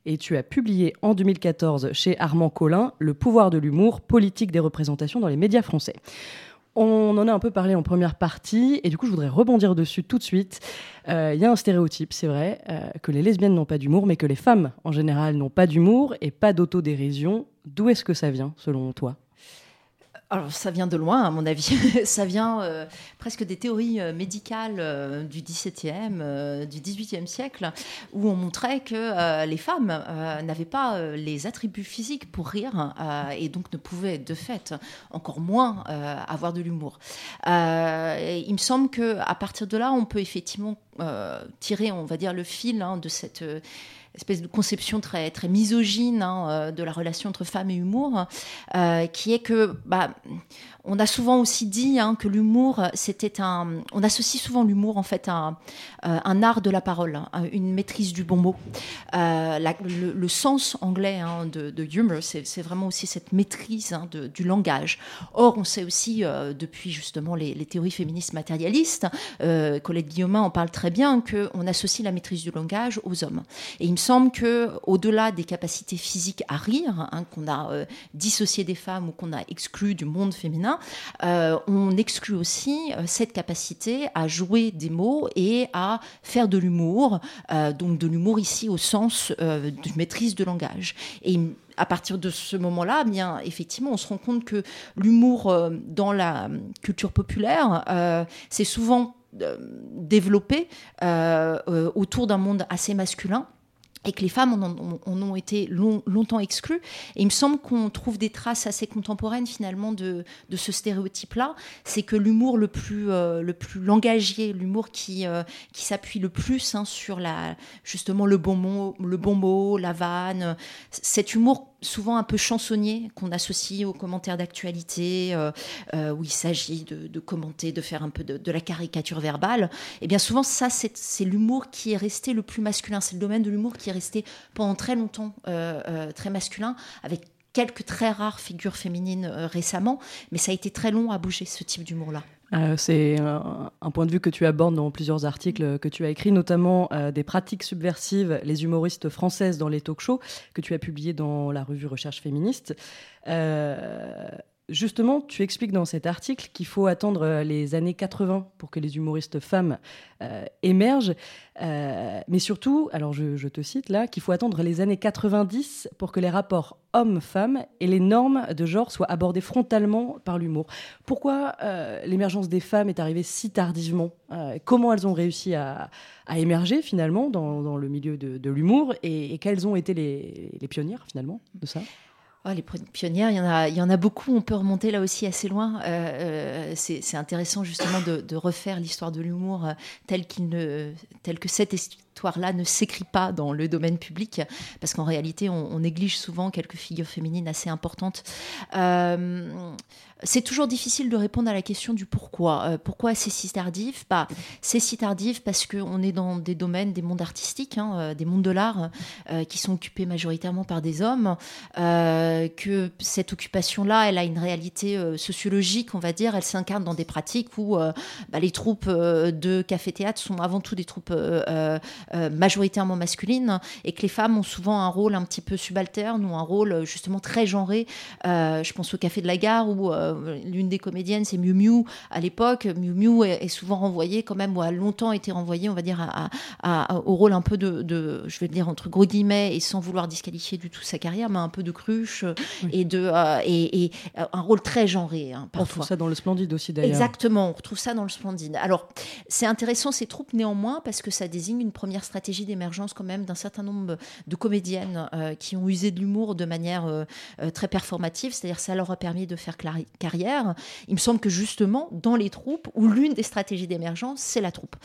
Et tu as publié en 2014 chez Armand Collin Le pouvoir de l'humour, politique des représentations dans les médias français. On en a un peu parlé en première partie, et du coup, je voudrais rebondir dessus tout de suite. Euh, Il y a un stéréotype, c'est vrai, euh, que les lesbiennes n'ont pas d'humour, mais que les femmes, en général, n'ont pas d'humour et pas d'autodérision. D'où est-ce que ça vient, selon toi? Alors, ça vient de loin, à mon avis. ça vient euh, presque des théories euh, médicales euh, du XVIIe, du XVIIIe siècle, où on montrait que les femmes n'avaient pas les attributs physiques pour rire et donc ne pouvaient, de fait, encore moins avoir de l'humour. Il me semble que à partir de là, on peut effectivement tirer, on va dire, le fil hein, de cette espèce de conception très, très misogyne hein, euh, de la relation entre femmes et humour, euh, qui est que bah, on a souvent aussi dit hein, que l'humour, c'était un. On associe souvent l'humour en fait à un, euh, art de la parole, hein, une maîtrise du bon mot. Euh, le, sens anglais hein, de, de humor, c'est vraiment aussi cette maîtrise du langage. Or, on sait aussi euh, depuis justement les, théories féministes matérialistes, euh, Colette Guillaumin en parle très bien, qu'on associe la maîtrise du langage aux hommes. Et il me semble que, au-delà des capacités physiques à rire, qu'on a euh, dissocié des femmes ou qu'on a exclu du monde féminin, euh, on exclut aussi euh, cette capacité à jouer des mots et à faire de l'humour, euh, donc de l'humour ici au sens euh, de maîtrise de langage. Et à partir de ce moment-là, eh bien effectivement, on se rend compte que l'humour dans la culture populaire, c'est souvent développé autour d'un monde assez masculin et que les femmes en ont, été long- longtemps exclues. Et il me semble qu'on trouve des traces assez contemporaines finalement de, ce stéréotype-là. C'est que l'humour le plus, euh, langagier, l'humour qui, euh, qui s'appuie le plus hein, sur la, justement le bon, mot, le bon mot, la vanne, cet humour souvent un peu chansonnier qu'on associe aux commentaires d'actualité, euh, euh, où il s'agit de, commenter, de faire un peu de, la caricature verbale. Et bien souvent, ça, c'est l'humour qui est resté le plus masculin. C'est le domaine de l'humour qui est resté pendant très longtemps euh, très masculin, avec quelques très rares figures féminines récemment, mais ça a été très long à bouger ce type d'humour-là. Euh, c'est un, un point de vue que tu abordes dans plusieurs articles que tu as écrits, notamment euh, des pratiques subversives, les humoristes françaises dans les talk-shows, que tu as publié dans la revue Recherche féministe. Euh, Justement, tu expliques dans cet article qu'il faut attendre euh, les années 80 pour que les humoristes femmes euh, émergent, Euh, mais surtout, alors je, te cite là, qu'il faut attendre les années 90 pour que les rapports hommes-femmes et les normes de genre soient abordés frontalement par l'humour. Pourquoi l'émergence des femmes est arrivée si tardivement Comment elles ont réussi à, émerger finalement dans, le milieu de, de l'humour et, et quelles ont été les, les pionnières finalement de ça? Ah, les pionnières, il y, en a, beaucoup. On peut remonter là aussi assez loin. Euh, euh, c'est intéressant justement de, refaire l'histoire de l'humour euh, telle, ne, telle que cette histoire-là ne s'écrit pas dans le domaine public, parce qu'en réalité, on, néglige souvent quelques figures féminines assez importantes. Euh, c'est toujours difficile de répondre à la question du pourquoi. Euh, pourquoi c'est si tardif? Bah, C'est si tardif parce qu'on est dans des domaines, des mondes artistiques, hein, euh, des mondes de l'art, qui sont occupés majoritairement par des hommes, que cette occupation-là, elle a une réalité sociologique, on va dire, elle s'incarne dans des pratiques où bah, les troupes de café-théâtre sont avant tout des troupes euh, majoritairement masculines et que les femmes ont souvent un rôle un petit peu subalterne ou un rôle euh, justement très genré. Euh, je pense au Café de la Gare où l'une des comédiennes, c'est Miu Miu à l'époque. Miu Miu est, est souvent renvoyée quand même, ou a longtemps été renvoyée, on va dire, à, à- à- au rôle un peu de, de, je vais le dire entre gros guillemets, et sans vouloir disqualifier du tout sa carrière, mais un peu de cruche et, de, et, et, un rôle très genré hein, On parfois. retrouve ça dans le Splendide aussi d'ailleurs. Exactement, on retrouve ça dans le Splendide. Alors, c'est intéressant ces troupes néanmoins parce que ça désigne une première stratégie d'émergence quand même d'un certain nombre de comédiennes euh, qui ont usé de l'humour de manière euh, euh, très performative, c'est-à-dire ça leur a permis de faire carrière. Il me semble que justement dans les troupes, où l'une des stratégies d'émergence, c'est la troupe.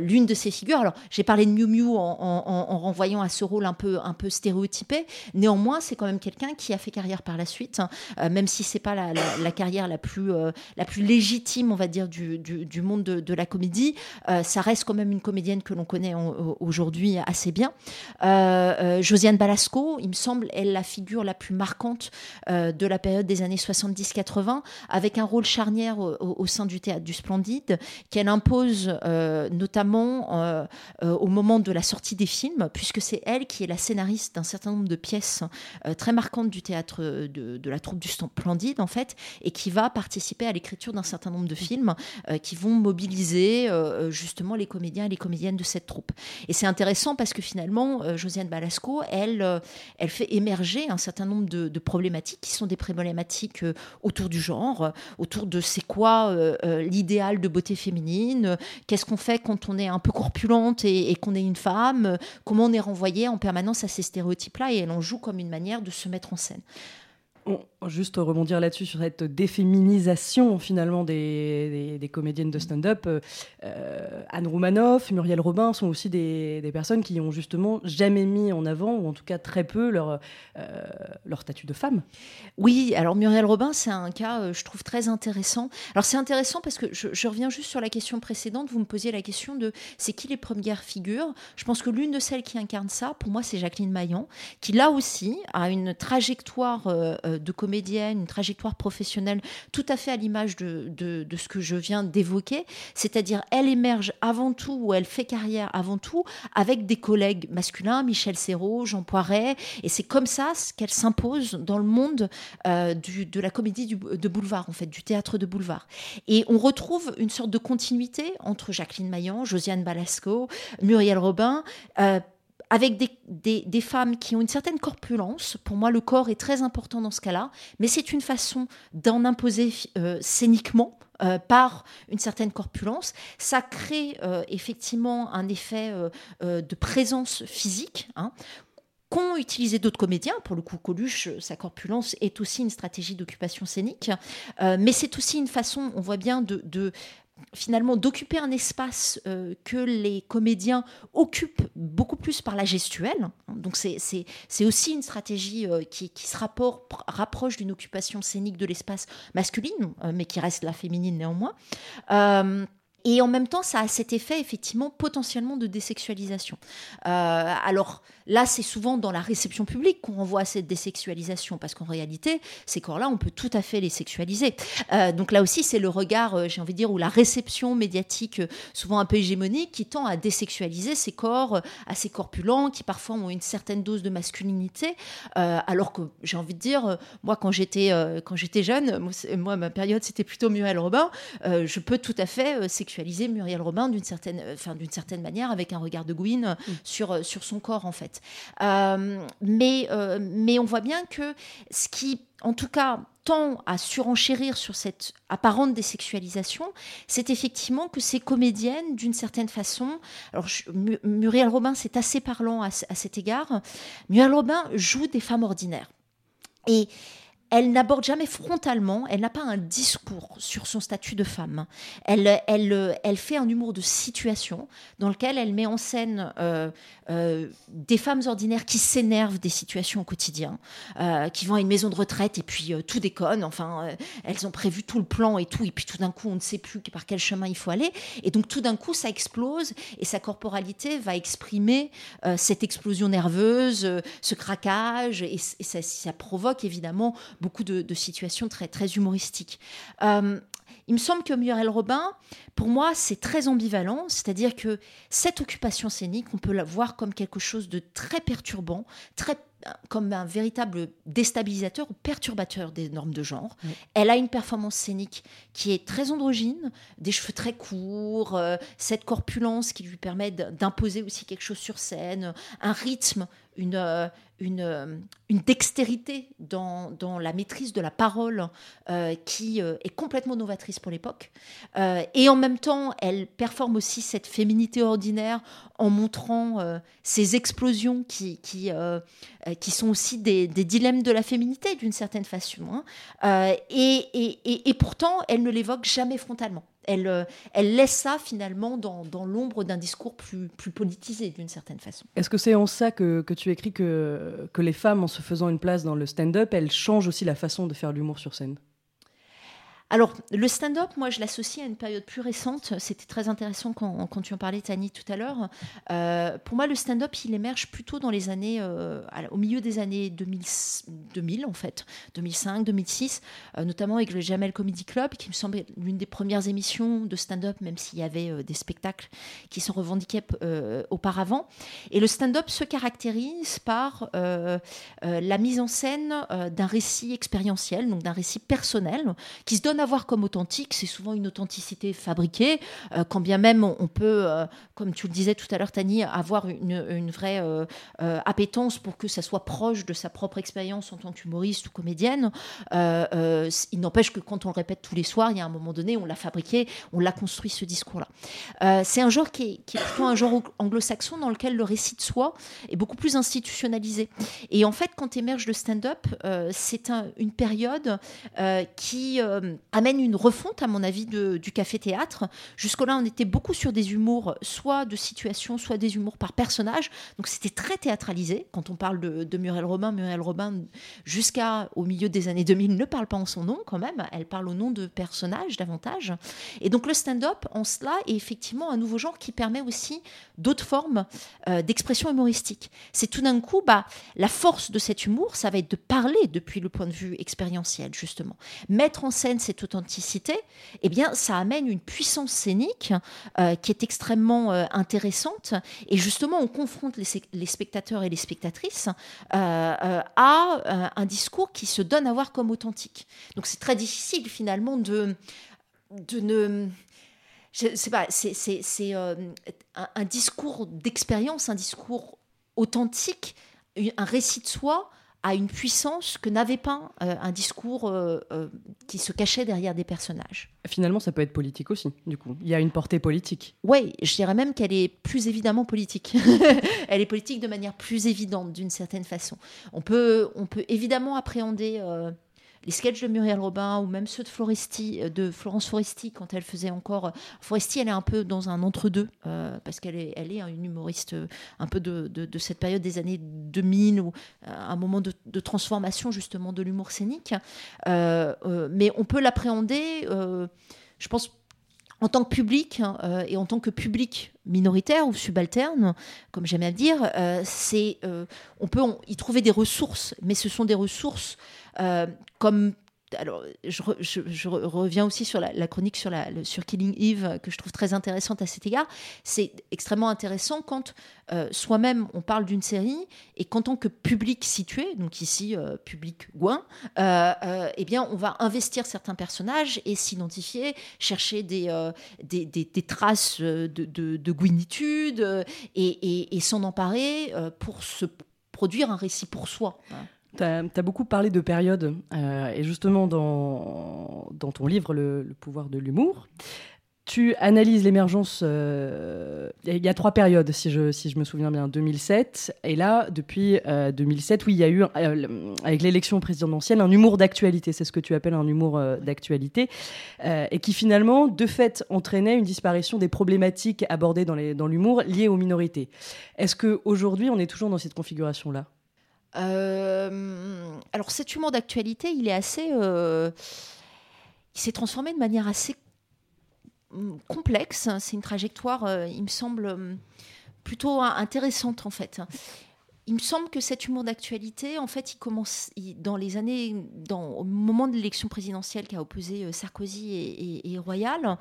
L'une de ces figures, alors j'ai parlé de Miu Miu en, en- en- en renvoyant à ce rôle un peu, un peu stéréotypé, néanmoins c'est quand même quelqu'un qui a fait carrière par la suite, hein, même si c'est pas la, carrière la plus, la plus légitime, on va dire, du, du- monde de, de la comédie, ça reste quand même une comédienne que l'on connaît en- aujourd'hui assez bien. Euh, euh, Josiane Balasco, il me semble, est la figure la plus marquante euh, de la période des années 70-80, avec un rôle charnière au, sein du théâtre du Splendide, qu'elle impose notamment au moment de la sortie des films, puisque c'est elle qui est la scénariste d'un certain nombre de pièces très marquantes du théâtre de, de la troupe du Splendide, en fait, et qui va participer à l'écriture d'un certain nombre de films qui vont mobiliser justement les comédiens et les comédiennes de cette troupe. Et c'est intéressant parce que finalement, euh, Josiane Balasco, elle, euh, elle fait émerger un certain nombre de, problématiques qui sont des problématiques euh, autour du genre, autour de c'est quoi l'idéal de beauté féminine, qu'est-ce qu'on fait quand on est un peu corpulente et, qu'on est une femme, comment on est renvoyé en permanence à ces stéréotypes-là et elle en joue comme une manière de se mettre en scène. Juste rebondir là-dessus sur cette déféminisation finalement des, comédiennes de stand-up. Euh, euh, Anne Roumanoff, Muriel Robin sont aussi des, personnes qui ont justement jamais mis en avant, ou en tout cas très peu, leur, euh, leur statut de femme. Oui, alors Muriel Robin, c'est un cas, je trouve, très intéressant. Alors c'est intéressant parce que je, je reviens juste sur la question précédente. Vous me posiez la question de c'est qui les premières figures? Je pense que l'une de celles qui incarne ça, pour moi, c'est Jacqueline Maillan, qui là aussi a une trajectoire de une trajectoire professionnelle tout à fait à l'image de, ce que je viens d'évoquer. C'est-à-dire, elle émerge avant tout, ou elle fait carrière avant tout, avec des collègues masculins, Michel Serrault, Jean Poiret, et c'est comme ça qu'elle s'impose dans le monde euh, de la comédie de boulevard, en fait, du théâtre de boulevard. Et on retrouve une sorte de continuité entre Jacqueline Maillan, Josiane Balasco, Muriel Robin. euh, avec des, femmes qui ont une certaine corpulence. Pour moi, le corps est très important dans ce cas-là, mais c'est une façon d'en imposer euh, scéniquement. euh, par une certaine corpulence, ça crée euh, effectivement un effet de présence physique, hein, qu'ont utilisé d'autres comédiens. Pour le coup, Coluche, sa corpulence est aussi une stratégie d'occupation scénique, mais c'est aussi une façon, on voit bien, de- finalement d'occuper un espace euh, que les comédiens occupent beaucoup plus par la gestuelle. Donc c'est- aussi une stratégie euh, qui, qui se rapport- rapproche d'une occupation scénique de l'espace masculine, euh, mais qui reste la féminine néanmoins. Et en même temps, ça a cet effet effectivement potentiellement de désexualisation. Alors là, c'est souvent dans la réception publique qu'on renvoie à cette désexualisation, parce qu'en réalité, ces corps-là, on peut tout à fait les sexualiser. Euh, donc là aussi, c'est le regard, euh, j'ai envie de dire, ou la réception médiatique, euh, souvent un peu hégémonique, qui tend à désexualiser ces corps assez corpulents, qui parfois ont une certaine dose de masculinité, euh, alors que j'ai envie de dire, moi, quand j'étais euh, quand j'étais jeune, moi, ma période, c'était plutôt Muriel Robin, je peux tout à fait sexualiser Muriel Robin d'une certaine, enfin, d'une certaine manière, avec un regard de Gwyn euh, sur, sur son corps, en fait. Euh, mais, euh, mais on voit bien que ce qui, en tout cas, tend à surenchérir sur cette apparente désexualisation, c'est effectivement que ces comédiennes, d'une certaine façon, alors Muriel Robin, c'est assez parlant à, à cet égard, Muriel Robin joue des femmes ordinaires. Et elle n'aborde jamais frontalement, elle n'a pas un discours sur son statut de femme. Elle, elle, elle fait un humour de situation dans lequel elle met en scène euh, euh, des femmes ordinaires qui s'énervent des situations au quotidien, euh, qui vont à une maison de retraite et puis tout déconne. Enfin, elles ont prévu tout le plan et tout, et puis tout d'un coup, on ne sait plus par quel chemin il faut aller. Et donc tout d'un coup, ça explose et sa corporalité va exprimer cette explosion nerveuse, ce craquage, et ça, ça provoque évidemment beaucoup de, de situations très, très humoristiques. Euh, il me semble que Muriel Robin, pour moi, c'est très ambivalent, c'est-à-dire que cette occupation scénique, on peut la voir comme quelque chose de très perturbant, très comme un véritable déstabilisateur ou perturbateur des normes de genre. Elle a une performance scénique qui est très androgyne, des cheveux très courts, euh, cette corpulence qui lui permet d'imposer aussi quelque chose sur scène, un rythme, une, euh, euh, une dextérité dans, dans la maîtrise de la parole euh, qui est complètement novatrice pour l'époque. Et en même temps, elle performe aussi cette féminité ordinaire en montrant ces explosions qui, qui, qui sont aussi des, dilemmes de la féminité d'une certaine façon. hein. Et- et- et pourtant, elle ne l'évoque jamais frontalement. Elle, euh, elle laisse ça finalement dans, l'ombre d'un discours plus, politisé d'une certaine façon. Est-ce que c'est en ça que, que tu écris que, que les femmes, en se faisant une place dans le stand-up, elles changent aussi la façon de faire l'humour sur scène? Alors, le stand-up, moi, je l'associe à une période plus récente. C'était très intéressant quand, tu en parlais, Tani, tout à l'heure. Euh, pour moi, le stand-up, il émerge plutôt dans les années, euh, au milieu des années 2000, 2000 en fait, 2005, 2006, euh, notamment avec le Jamel Comedy Club, qui me semble être l'une des premières émissions de stand-up, même s'il y avait des spectacles qui s'en revendiquaient auparavant. Et le stand-up se caractérise par la mise en scène d'un récit expérientiel, donc d'un récit personnel, qui se donne à voir comme authentique. C'est souvent une authenticité fabriquée, euh, quand bien même on, peut, euh, comme tu le disais tout à l'heure, Tani, avoir une, vraie euh, euh, appétence pour que ça soit proche de sa propre expérience en tant qu'humoriste ou comédienne. Il n'empêche que quand on le répète tous les soirs, il y a un moment donné, on l'a fabriqué, on l'a construit ce discours-là. C'est un genre qui est, qui est plutôt un genre anglo-saxon dans lequel le récit de soi est beaucoup plus institutionnalisé. Et en fait, quand émerge le stand-up, c'est un- une période qui amène une refonte, à mon avis, de- du café-théâtre. Jusque-là, on était beaucoup sur des humours, soit de situation, soit des humours par personnage. Donc c'était très théâtralisé. Quand on parle de, de Muriel Robin, Muriel Robin, jusqu'au milieu des années 2000, ne parle pas en son nom quand même. Elle parle au nom de personnages davantage. Et donc le stand-up, en cela, est effectivement un nouveau genre qui permet aussi d'autres formes euh, d'expression humoristique. C'est tout d'un coup, bah, la force de cet humour, ça va être de parler depuis le point de vue expérientiel, justement. Mettre en scène authenticité, eh bien, ça amène une puissance scénique euh, qui est extrêmement euh, intéressante. Et justement, on confronte les, spectateurs et les spectatrices euh, à un discours qui se donne à voir comme authentique. Donc, c'est très difficile, finalement, de, de ne je pas, c'est c'est- c'est, un, discours d'expérience, un discours authentique, un récit de soi a une puissance que n'avait pas euh, un discours euh, euh, qui se cachait derrière des personnages. Finalement, ça peut être politique aussi, du coup. Il y a une portée politique. Oui, je dirais même qu'elle est plus évidemment politique. Elle est politique de manière plus évidente, d'une certaine façon. On peut, on peut évidemment appréhender les sketchs de Muriel Robin ou même ceux de, euh, Florence Foresti quand elle faisait encore. Foresti, elle est un peu dans un entre-deux euh, parce qu'elle est, elle est une humoriste euh, un peu de, de- cette période des années 2000 ou euh, un moment de, transformation justement de l'humour scénique. Euh, euh, mais on peut l'appréhender, euh, je pense en tant que public euh, et en tant que public minoritaire ou subalterne, comme j'aime à dire, euh, c'est euh, on peut y trouver des ressources, mais ce sont des ressources euh, comme alors, je, re- je- je re- reviens aussi sur la, chronique sur, Killing Eve euh, que je trouve très intéressante à cet égard. C'est extrêmement intéressant quand euh, soi-même on parle d'une série et qu'en tant que public situé, donc ici euh, public Gouin, euh, euh, eh bien on va investir certains personnages et s'identifier, chercher des, euh, des, traces euh, de, de, de gouinitude euh, et, s'en emparer euh, pour se produire un récit pour soi. Voilà. Tu as, beaucoup parlé de période, euh, et justement dans, ton livre le, pouvoir de l'humour, tu analyses l'émergence. euh, Il y a trois périodes, si je, me souviens bien. 2007, et là, depuis euh, 2007, oui, il y a eu, euh, avec l'élection présidentielle, un humour d'actualité. C'est ce que tu appelles un humour euh, d'actualité, euh, et qui finalement, de fait, entraînait une disparition des problématiques abordées dans l'humour liées aux minorités. Est-ce qu'aujourd'hui, on est toujours dans cette configuration-là? Euh, alors cet humour d'actualité, il est assez... euh, il s'est transformé de manière assez hum, complexe. C'est une trajectoire, euh, il me semble, hum, plutôt in- intéressante en fait. Il me semble que cet humour d'actualité, en fait, il commence dans les années, dans, au moment de l'élection présidentielle qui a opposé Sarkozy et Royal.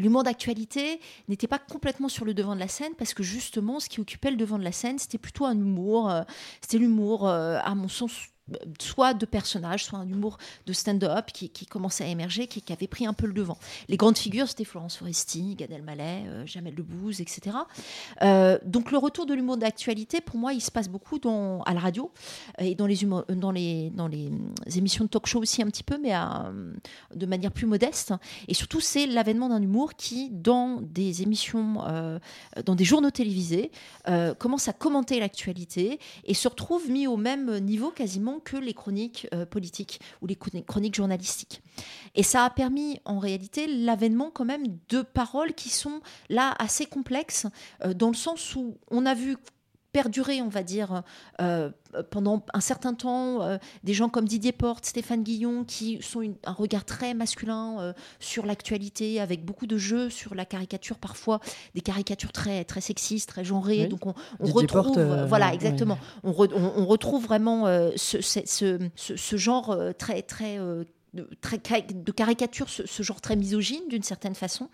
L'humour d'actualité n'était pas complètement sur le devant de la scène parce que justement, ce qui occupait le devant de la scène, c'était plutôt un humour, euh, c'était l'humour, euh, à mon sens, soit de personnages, soit un humour de stand-up qui, commençait à émerger, qui, avait pris un peu le devant. Les grandes figures, c'était Florence Foresti, Gad Elmaleh, euh, Jamel Debbouze, etc. Euh, donc le retour de l'humour d'actualité, pour moi, il se passe beaucoup dans, à la radio euh, et dans les, dans, les, dans les émissions de talk-show aussi un petit peu, mais de manière plus modeste. Et surtout, c'est l'avènement d'un humour qui, dans des émissions, dans des journaux télévisés, commence à commenter l'actualité et se retrouve mis au même niveau quasiment que les chroniques euh, politiques ou les chroni- chroniques journalistiques. Et ça a permis en réalité l'avènement quand même de paroles qui sont là assez complexes euh, dans le sens où on a vu perdurer, on va dire, euh, pendant un certain temps, euh, des gens comme Didier Porte, Stéphane Guillon, qui sont une- un regard très masculin euh, sur l'actualité, avec beaucoup de jeux sur la caricature, parfois des caricatures très, très sexistes, très genrées. Oui. Donc on, retrouve, Porte, voilà, exactement. On, re- on- on retrouve vraiment ce, ce- ce- ce- ce genre très, très de, caricature, ce, ce genre très misogyne d'une certaine façon.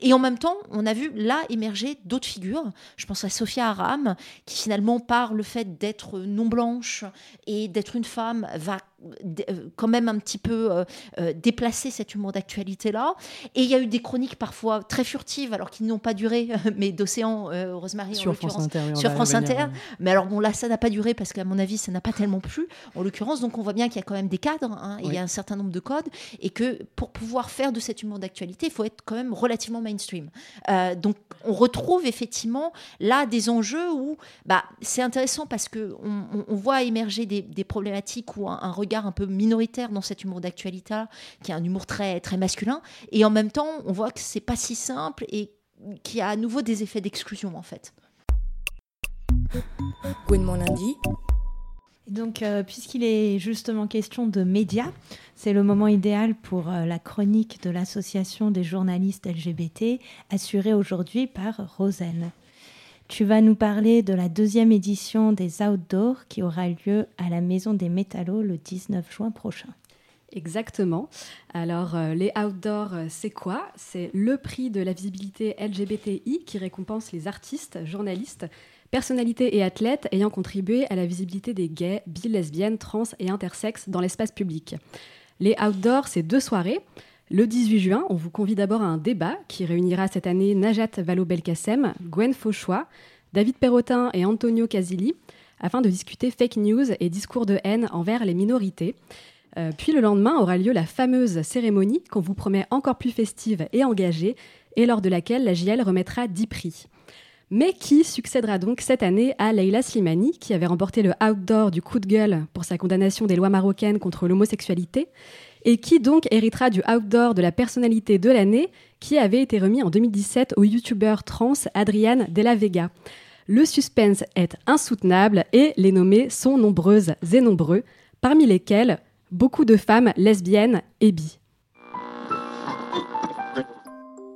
Et en même temps, on a vu là émerger d'autres figures. Je pense à Sophia Aram, qui finalement, par le fait d'être non blanche et d'être une femme, va quand même un petit peu euh, euh, déplacer cet humour d'actualité-là. Et il y a eu des chroniques parfois très furtives, alors qu'ils n'ont pas duré, mais d'Océan, euh, Rosemary en Sur France Inter, oui, sur France Inter. Mais alors bon, là, ça n'a pas duré parce qu'à mon avis, ça n'a pas tellement plu, en l'occurrence. Donc on voit bien qu'il y a quand même des cadres, hein, et il y a un certain nombre de codes, et que pour pouvoir faire de cet humour d'actualité, il faut être quand même relativement mainstream. Euh, donc on retrouve effectivement là des enjeux où bah, c'est intéressant parce que on, on- on voit émerger des, des problématiques ou un, un regard un peu minoritaire dans cet humour d'actualité, qui est un humour très, très masculin, et en même temps, on voit que c'est pas si simple et qu'il y a à nouveau des effets d'exclusion en fait. Gouinement lundi. Et Donc, euh, puisqu'il est justement question de médias, c'est le moment idéal pour euh, la chronique de l'Association des journalistes LGBT, assurée aujourd'hui par Rosen. Tu vas nous parler de la deuxième édition des Outdoors qui aura lieu à la Maison des Métallos le 19 juin prochain. Exactement. Alors, euh, les outdoors, euh, c'est quoi? C'est le prix de la visibilité LGBTI qui récompense les artistes, journalistes, personnalités et athlètes ayant contribué à la visibilité des gays, bi, lesbiennes, trans et intersexes dans l'espace public. Les outdoors, c'est deux soirées. Le 18 juin, on vous convie d'abord à un débat qui réunira cette année Najat Vallaud-Belkacem, Gwen Fauchois, David Perrotin et Antonio Casilli afin de discuter fake news et discours de haine envers les minorités. Euh, puis le lendemain aura lieu la fameuse cérémonie qu'on vous promet encore plus festive et engagée, et lors de laquelle la JL remettra 10 prix. Mais qui succédera donc cette année à Leila Slimani, qui avait remporté le outdoor du coup de gueule pour sa condamnation des lois marocaines contre l'homosexualité, et qui donc héritera du outdoor de la personnalité de l'année, qui avait été remis en 2017 au youtubeur trans Adriane Della Vega. Le suspense est insoutenable et les nommés sont nombreuses et nombreux, parmi lesquels beaucoup de femmes lesbiennes et bi.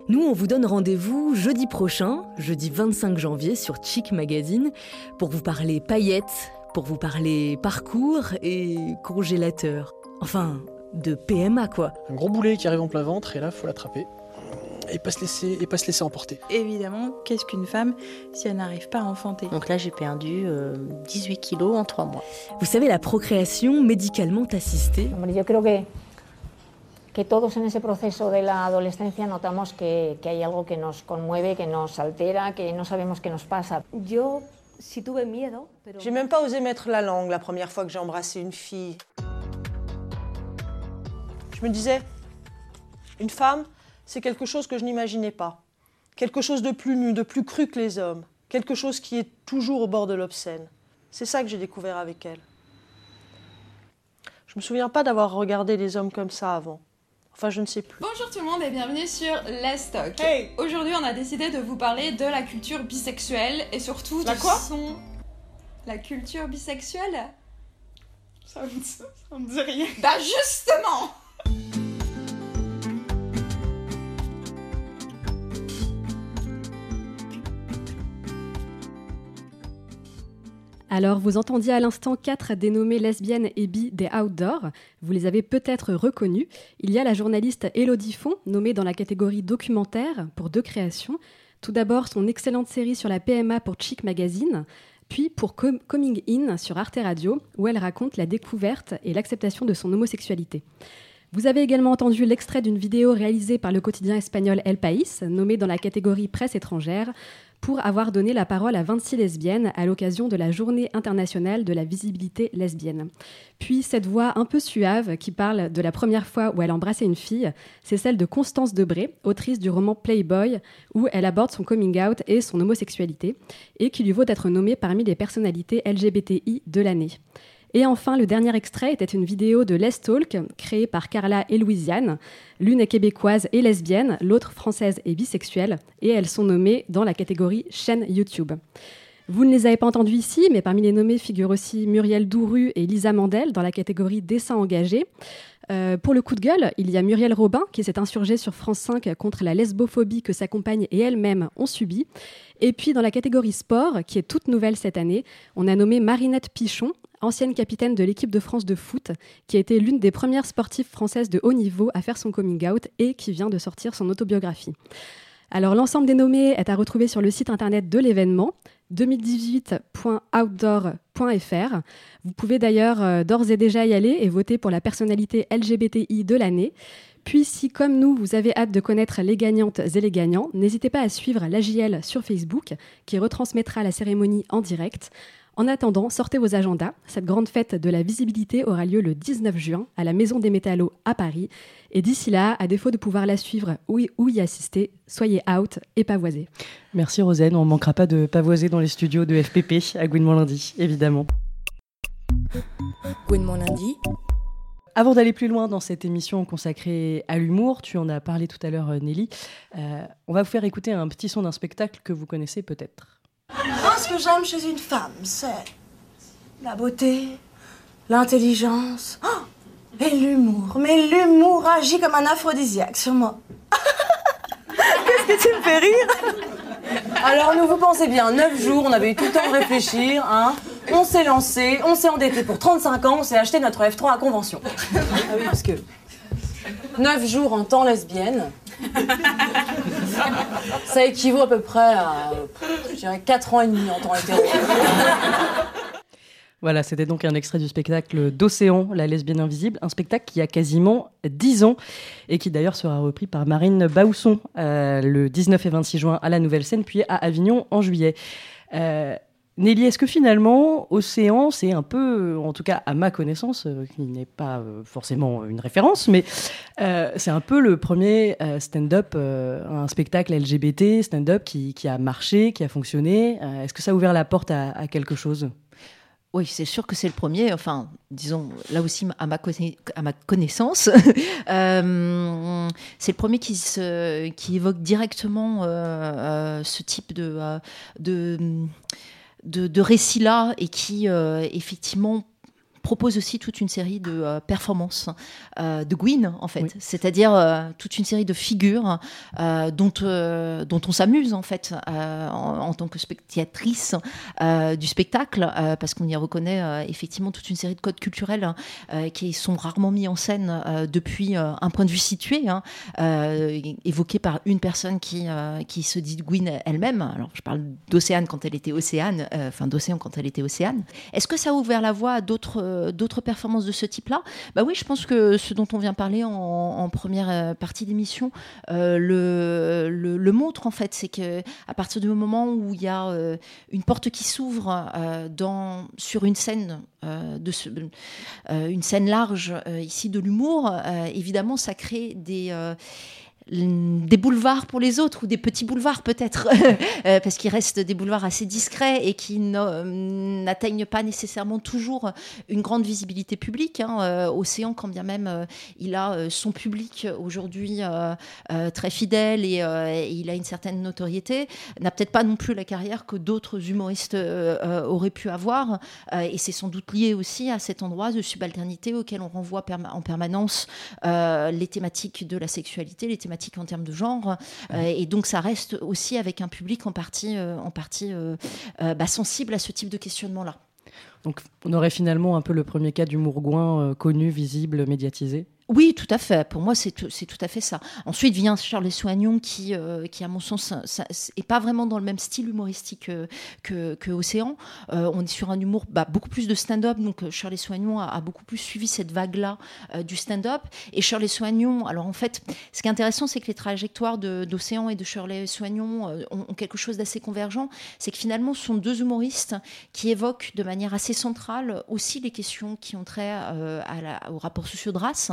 Nous, on vous donne rendez-vous jeudi prochain, jeudi 25 janvier, sur Chic Magazine, pour vous parler paillettes, pour vous parler parcours et congélateur. Enfin, de PMA quoi. Un gros boulet qui arrive en plein ventre et là, faut l'attraper. Et pas se laisser, et pas se laisser emporter. Évidemment, qu'est-ce qu'une femme si elle n'arrive pas à enfanter? Donc là, j'ai perdu euh, 18 kilos en 3 mois. Vous savez, la procréation médicalement assistée. Hombre, yo creo que, que todos en ese proceso de la adolescencia notamos que, que hay algo que nos conmueve, que nos altera, que no sabemos qué nos pasa. Yo sí tuve miedo, pero... J'ai même pas osé mettre la langue la première fois que j'ai embrassé une fille. Je me disais, une femme, c'est quelque chose que je n'imaginais pas. Quelque chose de plus nu, de plus cru que les hommes. Quelque chose qui est toujours au bord de l'obscène. C'est ça que j'ai découvert avec elle. Je me souviens pas d'avoir regardé les hommes comme ça avant. Enfin, je ne sais plus. Bonjour tout le monde et bienvenue sur Let's Talk. Aujourd'hui, on a décidé de vous parler de la culture bisexuelle et surtout La du quoi son. La culture bisexuelle? Ça me, ça me dit rien. Bah justement Alors, vous entendiez à l'instant quatre dénommées lesbiennes et bi des Outdoors. Vous les avez peut-être reconnues. Il y a la journaliste Élodie Font, nommée dans la catégorie documentaire pour deux créations. Tout d'abord, son excellente série sur la PMA pour Chic Magazine, puis pour Com- Coming In sur Arte Radio, où elle raconte la découverte et l'acceptation de son homosexualité. Vous avez également entendu l'extrait d'une vidéo réalisée par le quotidien espagnol El País, nommé dans la catégorie presse étrangère, pour avoir donné la parole à 26 lesbiennes à l'occasion de la Journée internationale de la visibilité lesbienne. Puis cette voix un peu suave qui parle de la première fois où elle embrassait une fille, c'est celle de Constance Debré, autrice du roman Playboy, où elle aborde son coming out et son homosexualité, et qui lui vaut d'être nommée parmi les personnalités LGBTI de l'année. Et enfin, le dernier extrait était une vidéo de Les Talk, créée par Carla et Louisiane. L'une est québécoise et lesbienne, l'autre française et bisexuelle, et elles sont nommées dans la catégorie chaîne YouTube. Vous ne les avez pas entendues ici, mais parmi les nommés figurent aussi Muriel Douru et Lisa Mandel dans la catégorie dessin engagé. Euh, pour le coup de gueule, il y a Muriel Robin qui s'est insurgée sur France 5 contre la lesbophobie que sa compagne et elle-même ont subie. Et puis dans la catégorie sport, qui est toute nouvelle cette année, on a nommé Marinette Pichon, ancienne capitaine de l'équipe de France de foot, qui a été l'une des premières sportives françaises de haut niveau à faire son coming out et qui vient de sortir son autobiographie. Alors l'ensemble des nommés est à retrouver sur le site internet de l'événement 2018.outdoor.fr. Vous pouvez d'ailleurs euh, d'ores et déjà y aller et voter pour la personnalité LGBTI de l'année. Puis si comme nous, vous avez hâte de connaître les gagnantes et les gagnants, n'hésitez pas à suivre l'AJL sur Facebook qui retransmettra la cérémonie en direct. En attendant, sortez vos agendas. Cette grande fête de la visibilité aura lieu le 19 juin à la Maison des Métallos à Paris. Et d'ici là, à défaut de pouvoir la suivre ou y, assister, soyez out et pavoisés. Merci Rosen, on ne manquera pas de pavoiser dans les studios de FPP à Gouinement lundi, évidemment. Gouinement lundi. Avant d'aller plus loin dans cette émission consacrée à l'humour, tu en as parlé tout à l'heure euh, Nelly, euh, on va vous faire écouter un petit son d'un spectacle que vous connaissez peut-être. Moi, ce que j'aime chez une femme, c'est la beauté, l'intelligence oh, et l'humour. Mais l'humour agit comme un aphrodisiaque sur moi. Qu'est-ce que tu me fais rire? Alors, nous vous pensez bien, 9 jours, on avait eu tout le temps de réfléchir, hein. On s'est lancé, on s'est endetté pour 35 ans, on s'est acheté notre F3 à convention. Ah oui, parce que 9 jours en temps lesbienne, ça équivaut à peu près à, je dirais, 4 ans et demi en temps hétéro. Voilà, c'était donc un extrait du spectacle d'Océan, la lesbienne invisible, un spectacle qui a quasiment 10 ans et qui d'ailleurs sera repris par Marine Bausson euh, le 19 et 26 juin à la Nouvelle Scène, puis à Avignon en juillet. Euh, Nelly, est-ce que finalement, Océan, c'est un peu, en tout cas à ma connaissance, euh, qui n'est pas forcément une référence, mais c'est un peu le premier stand-up, un spectacle LGBT, stand-up qui, a marché, qui a fonctionné. Est-ce que ça a ouvert la porte à quelque chose? Oui, c'est sûr que c'est le premier. Enfin, disons, là aussi, à ma, connaissance, euh, c'est le premier qui, évoque directement euh, euh, ce type de, récit-là et qui, effectivement, propose aussi toute une série de euh, performances euh, de Gwyn, en fait. C'est-à-dire euh, toute une série de figures dont, dont on s'amuse, en fait, en, en tant que spectatrice du spectacle, parce qu'on y reconnaît effectivement toute une série de codes culturels qui sont rarement mis en scène depuis un point de vue situé, hein, évoqué par une personne qui, qui se dit Gwyn elle-même. Alors, je parle d'Océane quand elle était Océane, enfin d'Océan quand elle était Océane. Est-ce que ça a ouvert la voie à d'autres euh, d'autres performances de ce type-là. Bah oui, je pense que ce dont on vient parler en, première euh, partie d'émission euh, le, montre en fait, c'est que à partir du moment où il y a une porte qui s'ouvre sur une scène de une scène large ici de l'humour, évidemment, ça crée des des boulevards pour les autres ou des petits boulevards peut-être Euh, parce qu'il reste des boulevards assez discrets et qui no- n'atteignent pas nécessairement toujours une grande visibilité publique hein. Euh, Océan quand bien même euh, il a euh, son public aujourd'hui euh, euh, très fidèle et, euh, et il a une certaine notoriété n'a peut-être pas non plus la carrière que d'autres humoristes euh, euh, auraient pu avoir Euh, et c'est sans doute lié aussi à cet endroit de subalternité auquel on renvoie en permanence euh, les thématiques de la sexualité, les thématiques en termes de genre. Euh, et donc ça reste aussi avec un public en partie, euh, en partie euh, bah, sensible à ce type de questionnement-là. Donc on aurait finalement un peu le premier cas du Mourgouin euh, connu, visible, médiatisé? Oui, tout à fait. Pour moi, c'est tout, à fait ça. Ensuite vient Charles Soignon qui, euh, qui à mon sens, ça, est pas vraiment dans le même style humoristique que, que. Euh, on est sur un humour bah, beaucoup plus de stand-up. Donc euh, Charles Soignon a, a beaucoup plus suivi cette vague-là euh, du stand-up. Et Shirley Soignon, alors en fait, ce qui est intéressant, c'est que les trajectoires d'Océan et de Shirley Soignon euh, ont, ont quelque chose d'assez convergent. C'est que finalement, ce sont deux humoristes qui évoquent de manière assez centrale aussi les questions qui ont trait euh, à la- au rapport sociaux de race.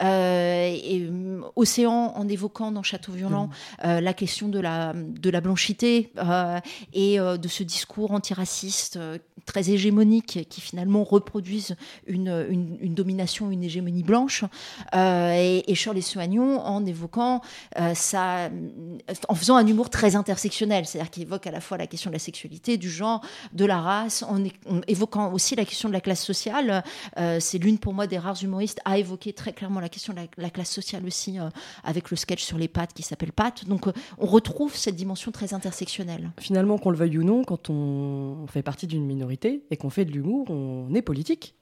Euh, et euh, Océan en évoquant dans Château Violent euh, la question de la, de la blanchité euh, et de ce discours antiraciste très hégémonique qui finalement reproduisent une, une, une domination, une hégémonie blanche. Euh, et, et Shirley Soignon en évoquant euh, ça, en faisant un humour très intersectionnel, c'est-à-dire qu'il évoque à la fois la question de la sexualité, du genre, de la race, en, évoquant aussi la question de la classe sociale. Euh, c'est l'une pour moi des rares humoristes à évoquer très clairement la question de la, la classe sociale aussi, euh, avec le sketch sur les pattes qui s'appelle Pattes. Donc euh, on retrouve cette dimension très intersectionnelle. Finalement, qu'on le veuille ou non, quand on fait partie d'une minorité et qu'on fait de l'humour, on est politique.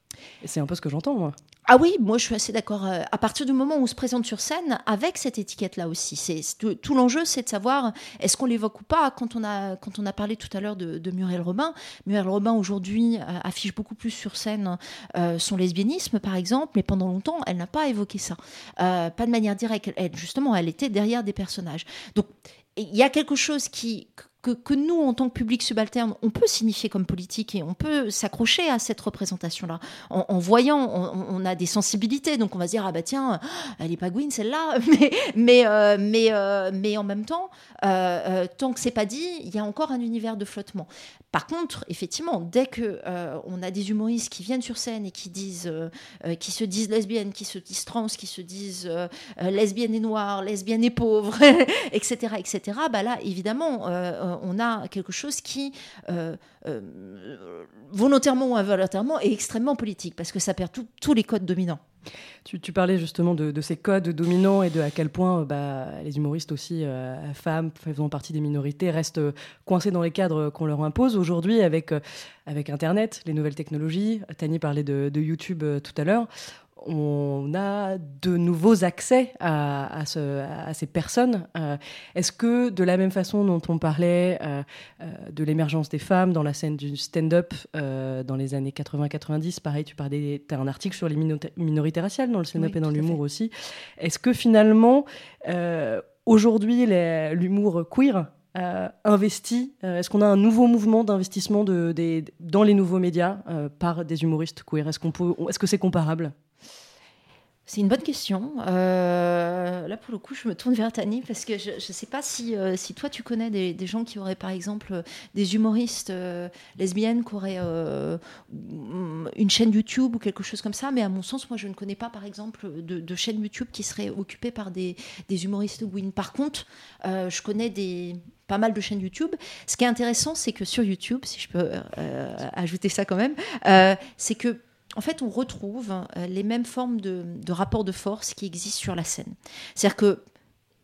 C'est un peu ce que j'entends, moi. Ah oui, moi je suis assez d'accord. Euh, À partir du moment où on se présente sur scène avec cette étiquette-là aussi, c'est tout, l'enjeu, c'est de savoir est-ce qu'on l'évoque ou pas? Quand on a quand on a parlé tout à l'heure de, Muriel Robin, Muriel Robin aujourd'hui euh, affiche beaucoup plus sur scène euh, son lesbianisme par exemple, mais pendant longtemps elle n'a pas évoqué ça, pas de manière directe. Elle, justement, elle était derrière des personnages. Donc il y a quelque chose qui que, nous, en tant que public subalterne, on peut signifier comme politique et on peut s'accrocher à cette représentation-là. En, voyant, on, a des sensibilités, donc on va se dire, ah bah tiens, elle est pas Gwyn, celle-là, mais, mais, euh, mais, euh, mais en même temps, euh, euh, tant que c'est pas dit, il y a encore un univers de flottement. Par contre, effectivement, dès que euh, on a des humoristes qui viennent sur scène et qui disent, euh, euh, qui se disent lesbiennes, qui se disent trans, qui se disent euh, euh, lesbiennes et noires, lesbiennes et pauvres, etc., etc., bah là, évidemment, euh, euh, on a quelque chose qui, euh, euh, volontairement ou involontairement, est extrêmement politique parce que ça perd tous les codes dominants. Tu, parlais justement de, ces codes dominants et de à quel point euh, bah, les humoristes aussi, euh, femmes faisant partie des minorités, restent euh, coincés dans les cadres qu'on leur impose. Aujourd'hui, avec, euh, avec Internet, les nouvelles technologies, Tani parlait de, YouTube euh, tout à l'heure, on a de nouveaux accès à, à ce- à ces personnes. Euh, Est-ce que de la même façon dont on parlait euh, euh, de l'émergence des femmes dans la scène du stand-up euh, dans les années 80-90, pareil, tu parlais, as un article sur les minorités raciales dans le stand-up Oui, et dans l'humour aussi. Est-ce que finalement, aujourd'hui, l'humour queer euh, investi, euh, est-ce qu'on a un nouveau mouvement d'investissement de, dans les nouveaux médias euh, par des humoristes queer? Est-ce qu'on peut, est-ce que c'est comparable? C'est une bonne question. Euh, là, pour le coup, je me tourne vers Tani parce que je ne sais pas si, euh, si toi, tu connais des, gens qui auraient, par exemple, euh, des humoristes lesbiennes qui auraient une chaîne YouTube ou quelque chose comme ça. Mais à mon sens, moi, je ne connais pas, par exemple, de, chaîne YouTube qui serait occupée par des, des humoristes Gwyn. Par contre, je connais des pas mal de chaînes YouTube. Ce qui est intéressant, c'est que sur YouTube, si je peux ajouter ça quand même, c'est que en fait, on retrouve euh, les mêmes formes de, rapports de force qui existent sur la scène. C'est-à-dire que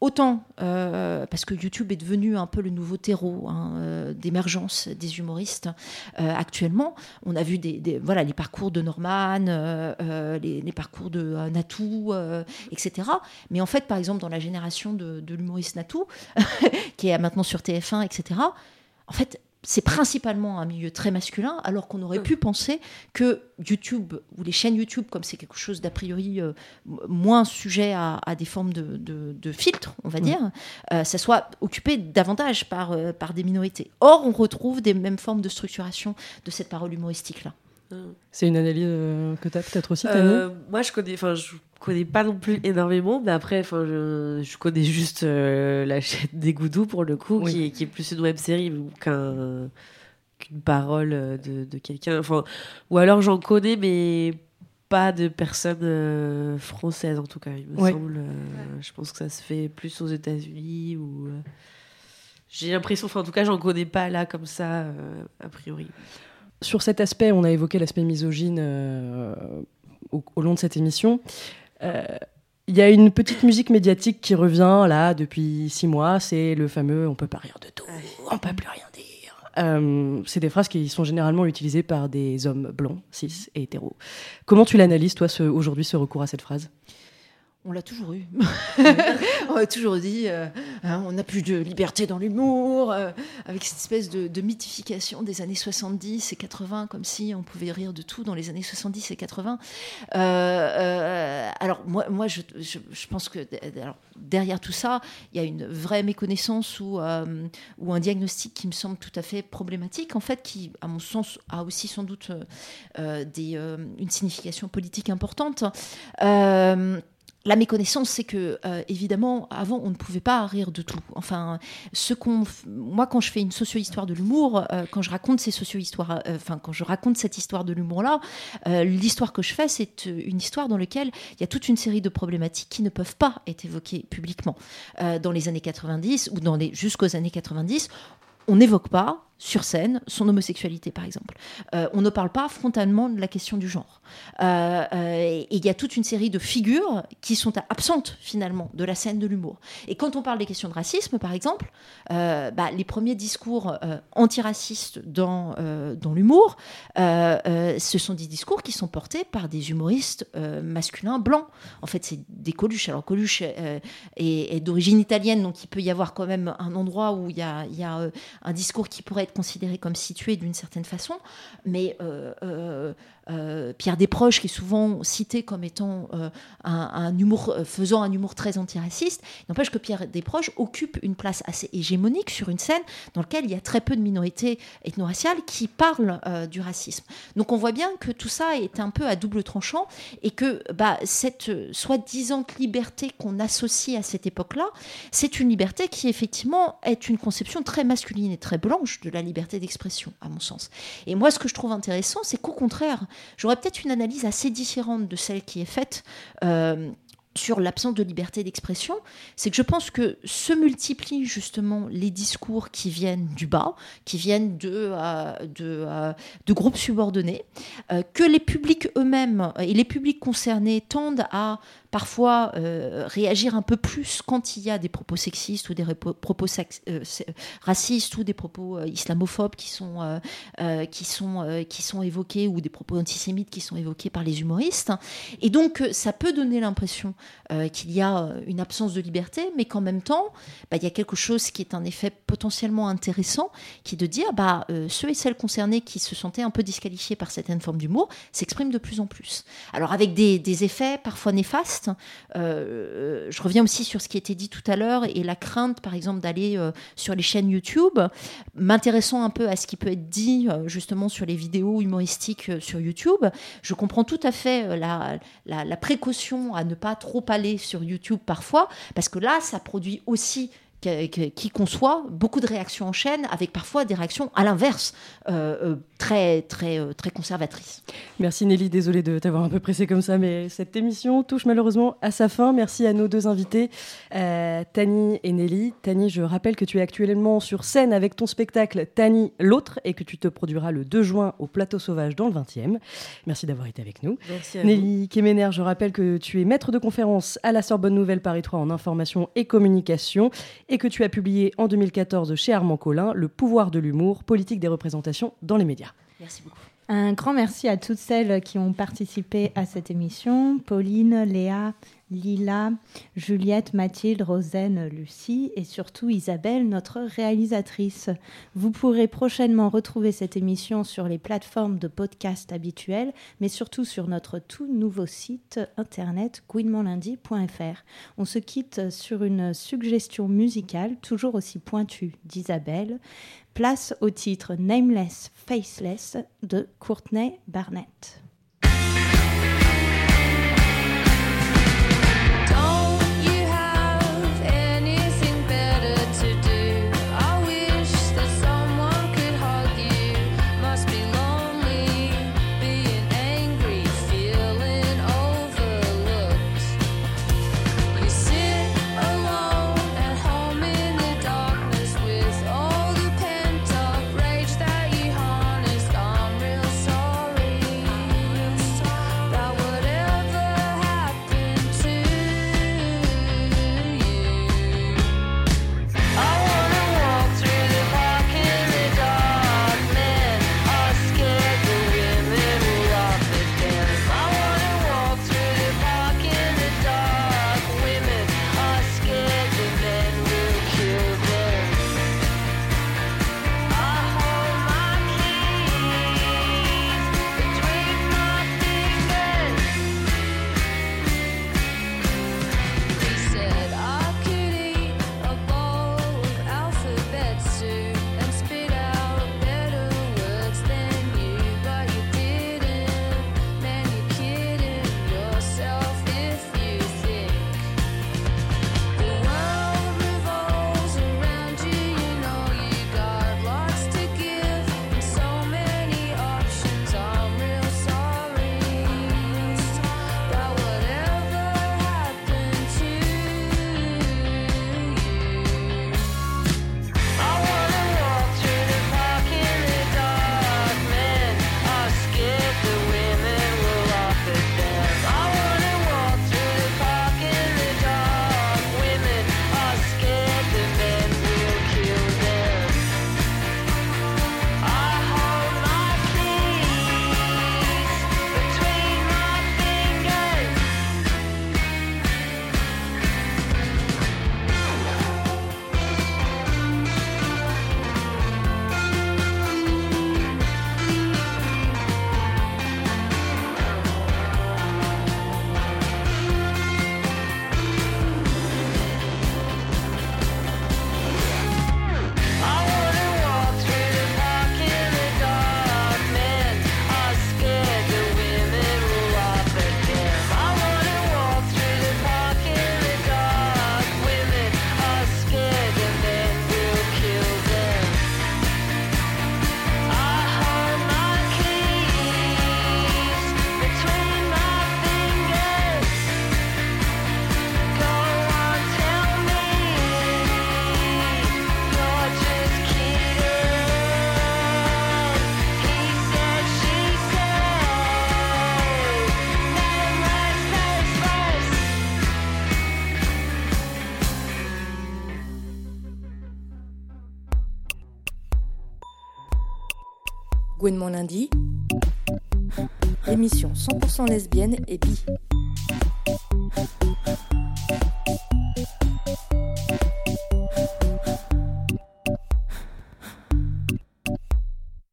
Autant euh, parce que YouTube est devenu un peu le nouveau terreau hein, euh, d'émergence des humoristes actuellement. On a vu des, des- voilà, les parcours de Norman, les, parcours de Natou, etc. Mais en fait, par exemple, dans la génération de, de l'humoriste Natou, qui est maintenant sur TF1, etc., en fait, c'est principalement un milieu très masculin, alors qu'on aurait pu penser que YouTube ou les chaînes YouTube, comme c'est quelque chose d'a priori euh, moins sujet à, à des formes de, de, de filtres, on va Mm. dire, euh, ça soit occupé davantage par, euh, par des minorités. Or, on retrouve des mêmes formes de structuration de cette parole humoristique-là. C'est une analyse euh, que tu as peut-être aussi, Euh, moi, je connais, enfin, je connais pas non plus énormément, mais après, enfin, je, je connais juste euh, la chaîne des Goudous pour le coup, Oui. qui, est, qui est plus une web série qu'un qu'une parole de, de quelqu'un. Enfin, ou alors j'en connais, mais pas de personnes euh, françaises en tout cas. Il me Ouais. semble. euh, Je pense que ça se fait plus aux États-Unis ou. euh, J'ai l'impression, enfin, en tout cas, j'en connais pas là comme ça a priori. Sur cet aspect, on a évoqué l'aspect misogyne euh, au, au long de cette émission. Euh, Il y a une petite musique médiatique qui revient là depuis six mois, c'est le fameux "on peut pas rire de tout, on peut plus rien dire". Euh, c'est des phrases qui sont généralement utilisées par des hommes blancs, cis et hétéros. Comment tu l'analyses toi aujourd'hui ce recours à cette phrase? On l'a toujours eu. on a toujours dit, euh, hein, on n'a plus de liberté dans l'humour, euh, avec cette espèce de, de mythification des années 70 et 80, comme si on pouvait rire de tout dans les années 70 et 80. Euh, alors moi, moi je, je- je pense que alors, derrière tout ça, il y a une vraie méconnaissance ou, ou un diagnostic qui me semble tout à fait problématique, en fait, qui, à mon sens, a aussi sans doute des, une signification politique importante. La méconnaissance, c'est que euh, évidemment, avant, on ne pouvait pas rire de tout. Enfin, ce qu'on, moi, quand je fais une socio-histoire de l'humour, euh, quand je raconte ces socio-histoires, euh, enfin, quand je raconte cette histoire de l'humour-là, l'histoire que je fais, c'est une histoire dans laquelle il y a toute une série de problématiques qui ne peuvent pas être évoquées publiquement. Dans les années 90 ou dans les jusqu'aux années 90, on n'évoque pas sur scène son homosexualité, par exemple. Euh, on ne parle pas frontalement de la question du genre. Euh, euh, et il y a toute une série de figures qui sont absentes finalement de la scène de l'humour. Et quand on parle des questions de racisme, par exemple, bah, les premiers discours antiracistes dans, dans l'humour, ce sont des discours qui sont portés par des humoristes masculins blancs. En fait, c'est des Coluche. Alors Coluche est, d'origine italienne, donc il peut y avoir quand même un endroit où il y a, y a, un discours qui pourrait considéré comme situé d'une certaine façon. Mais euh, euh, euh, Pierre Desproges, qui est souvent cité comme étant un, humour, faisant un humour très antiraciste, n'empêche que Pierre Desproges occupe une place assez hégémonique sur une scène dans laquelle il y a très peu de minorités ethno-raciales qui parlent du racisme. Donc on voit bien que tout ça est un peu à double tranchant et que bah, cette soi-disant liberté qu'on associe à cette époque-là, c'est une liberté qui effectivement est une conception très masculine et très blanche de la liberté d'expression, à mon sens. Et moi, ce que je trouve intéressant, c'est qu'au contraire, j'aurais peut-être une analyse assez différente de celle qui est faite. euh, sur l'absence de liberté d'expression, c'est que je pense que se multiplient justement les discours qui viennent du bas, qui viennent de, euh, euh, groupes subordonnés, que les publics eux-mêmes et les publics concernés tendent à parfois euh, réagir un peu plus quand il y a des propos sexistes ou des propos euh, racistes ou des propos euh, islamophobes qui sont, qui, sont, qui sont évoqués ou des propos antisémites qui sont évoqués par les humoristes. Et donc, ça peut donner l'impression qu'il y a une absence de liberté, mais qu'en même temps, bah, il y a quelque chose qui est un effet potentiellement intéressant, qui est de dire bah, ceux et celles concernés qui se sentaient un peu disqualifiés par certaines formes d'humour s'expriment de plus en plus. Alors, avec des, des effets parfois néfastes. Euh, je reviens aussi sur ce qui était dit tout à l'heure et la crainte, par exemple, d'aller euh, sur les chaînes YouTube, m'intéressant un peu à ce qui peut être dit euh, justement sur les vidéos humoristiques sur YouTube. Je comprends tout à fait la précaution à ne pas trop aller sur YouTube parfois, parce que là, ça produit aussi qui, conçoit beaucoup de réactions en chaîne, avec parfois des réactions à l'inverse, euh, euh, très, très, euh, très conservatrices. Merci Nelly, désolée de t'avoir un peu pressé comme ça, mais cette émission touche malheureusement à sa fin. Merci à nos deux invités, euh, Tani et Nelly. Tani, je rappelle que tu es actuellement sur scène avec ton spectacle Tani l'autre et que tu te produiras le 2 juin au Plateau Sauvage dans le 20e. Merci d'avoir été avec nous. Merci à Nelly Kemener, je rappelle que tu es maître de conférence à la Sorbonne Nouvelle Paris 3 en information et communication et que tu as publié en 2014 chez Armand Collin Le pouvoir de l'humour, politique des représentations dans les médias. Merci beaucoup. Un grand merci à toutes celles qui ont participé à cette émission. Pauline, Léa, Lila, Juliette, Mathilde, Rosaine, Lucie et surtout Isabelle, notre réalisatrice. Vous pourrez prochainement retrouver cette émission sur les plateformes de podcast habituelles, mais surtout sur notre tout nouveau site internet gouinementlundi.fr. On se quitte sur une suggestion musicale toujours aussi pointue d'Isabelle. Place au titre Nameless Faceless de Courtney Barnett. Lundi, l'émission 100% lesbienne et bi.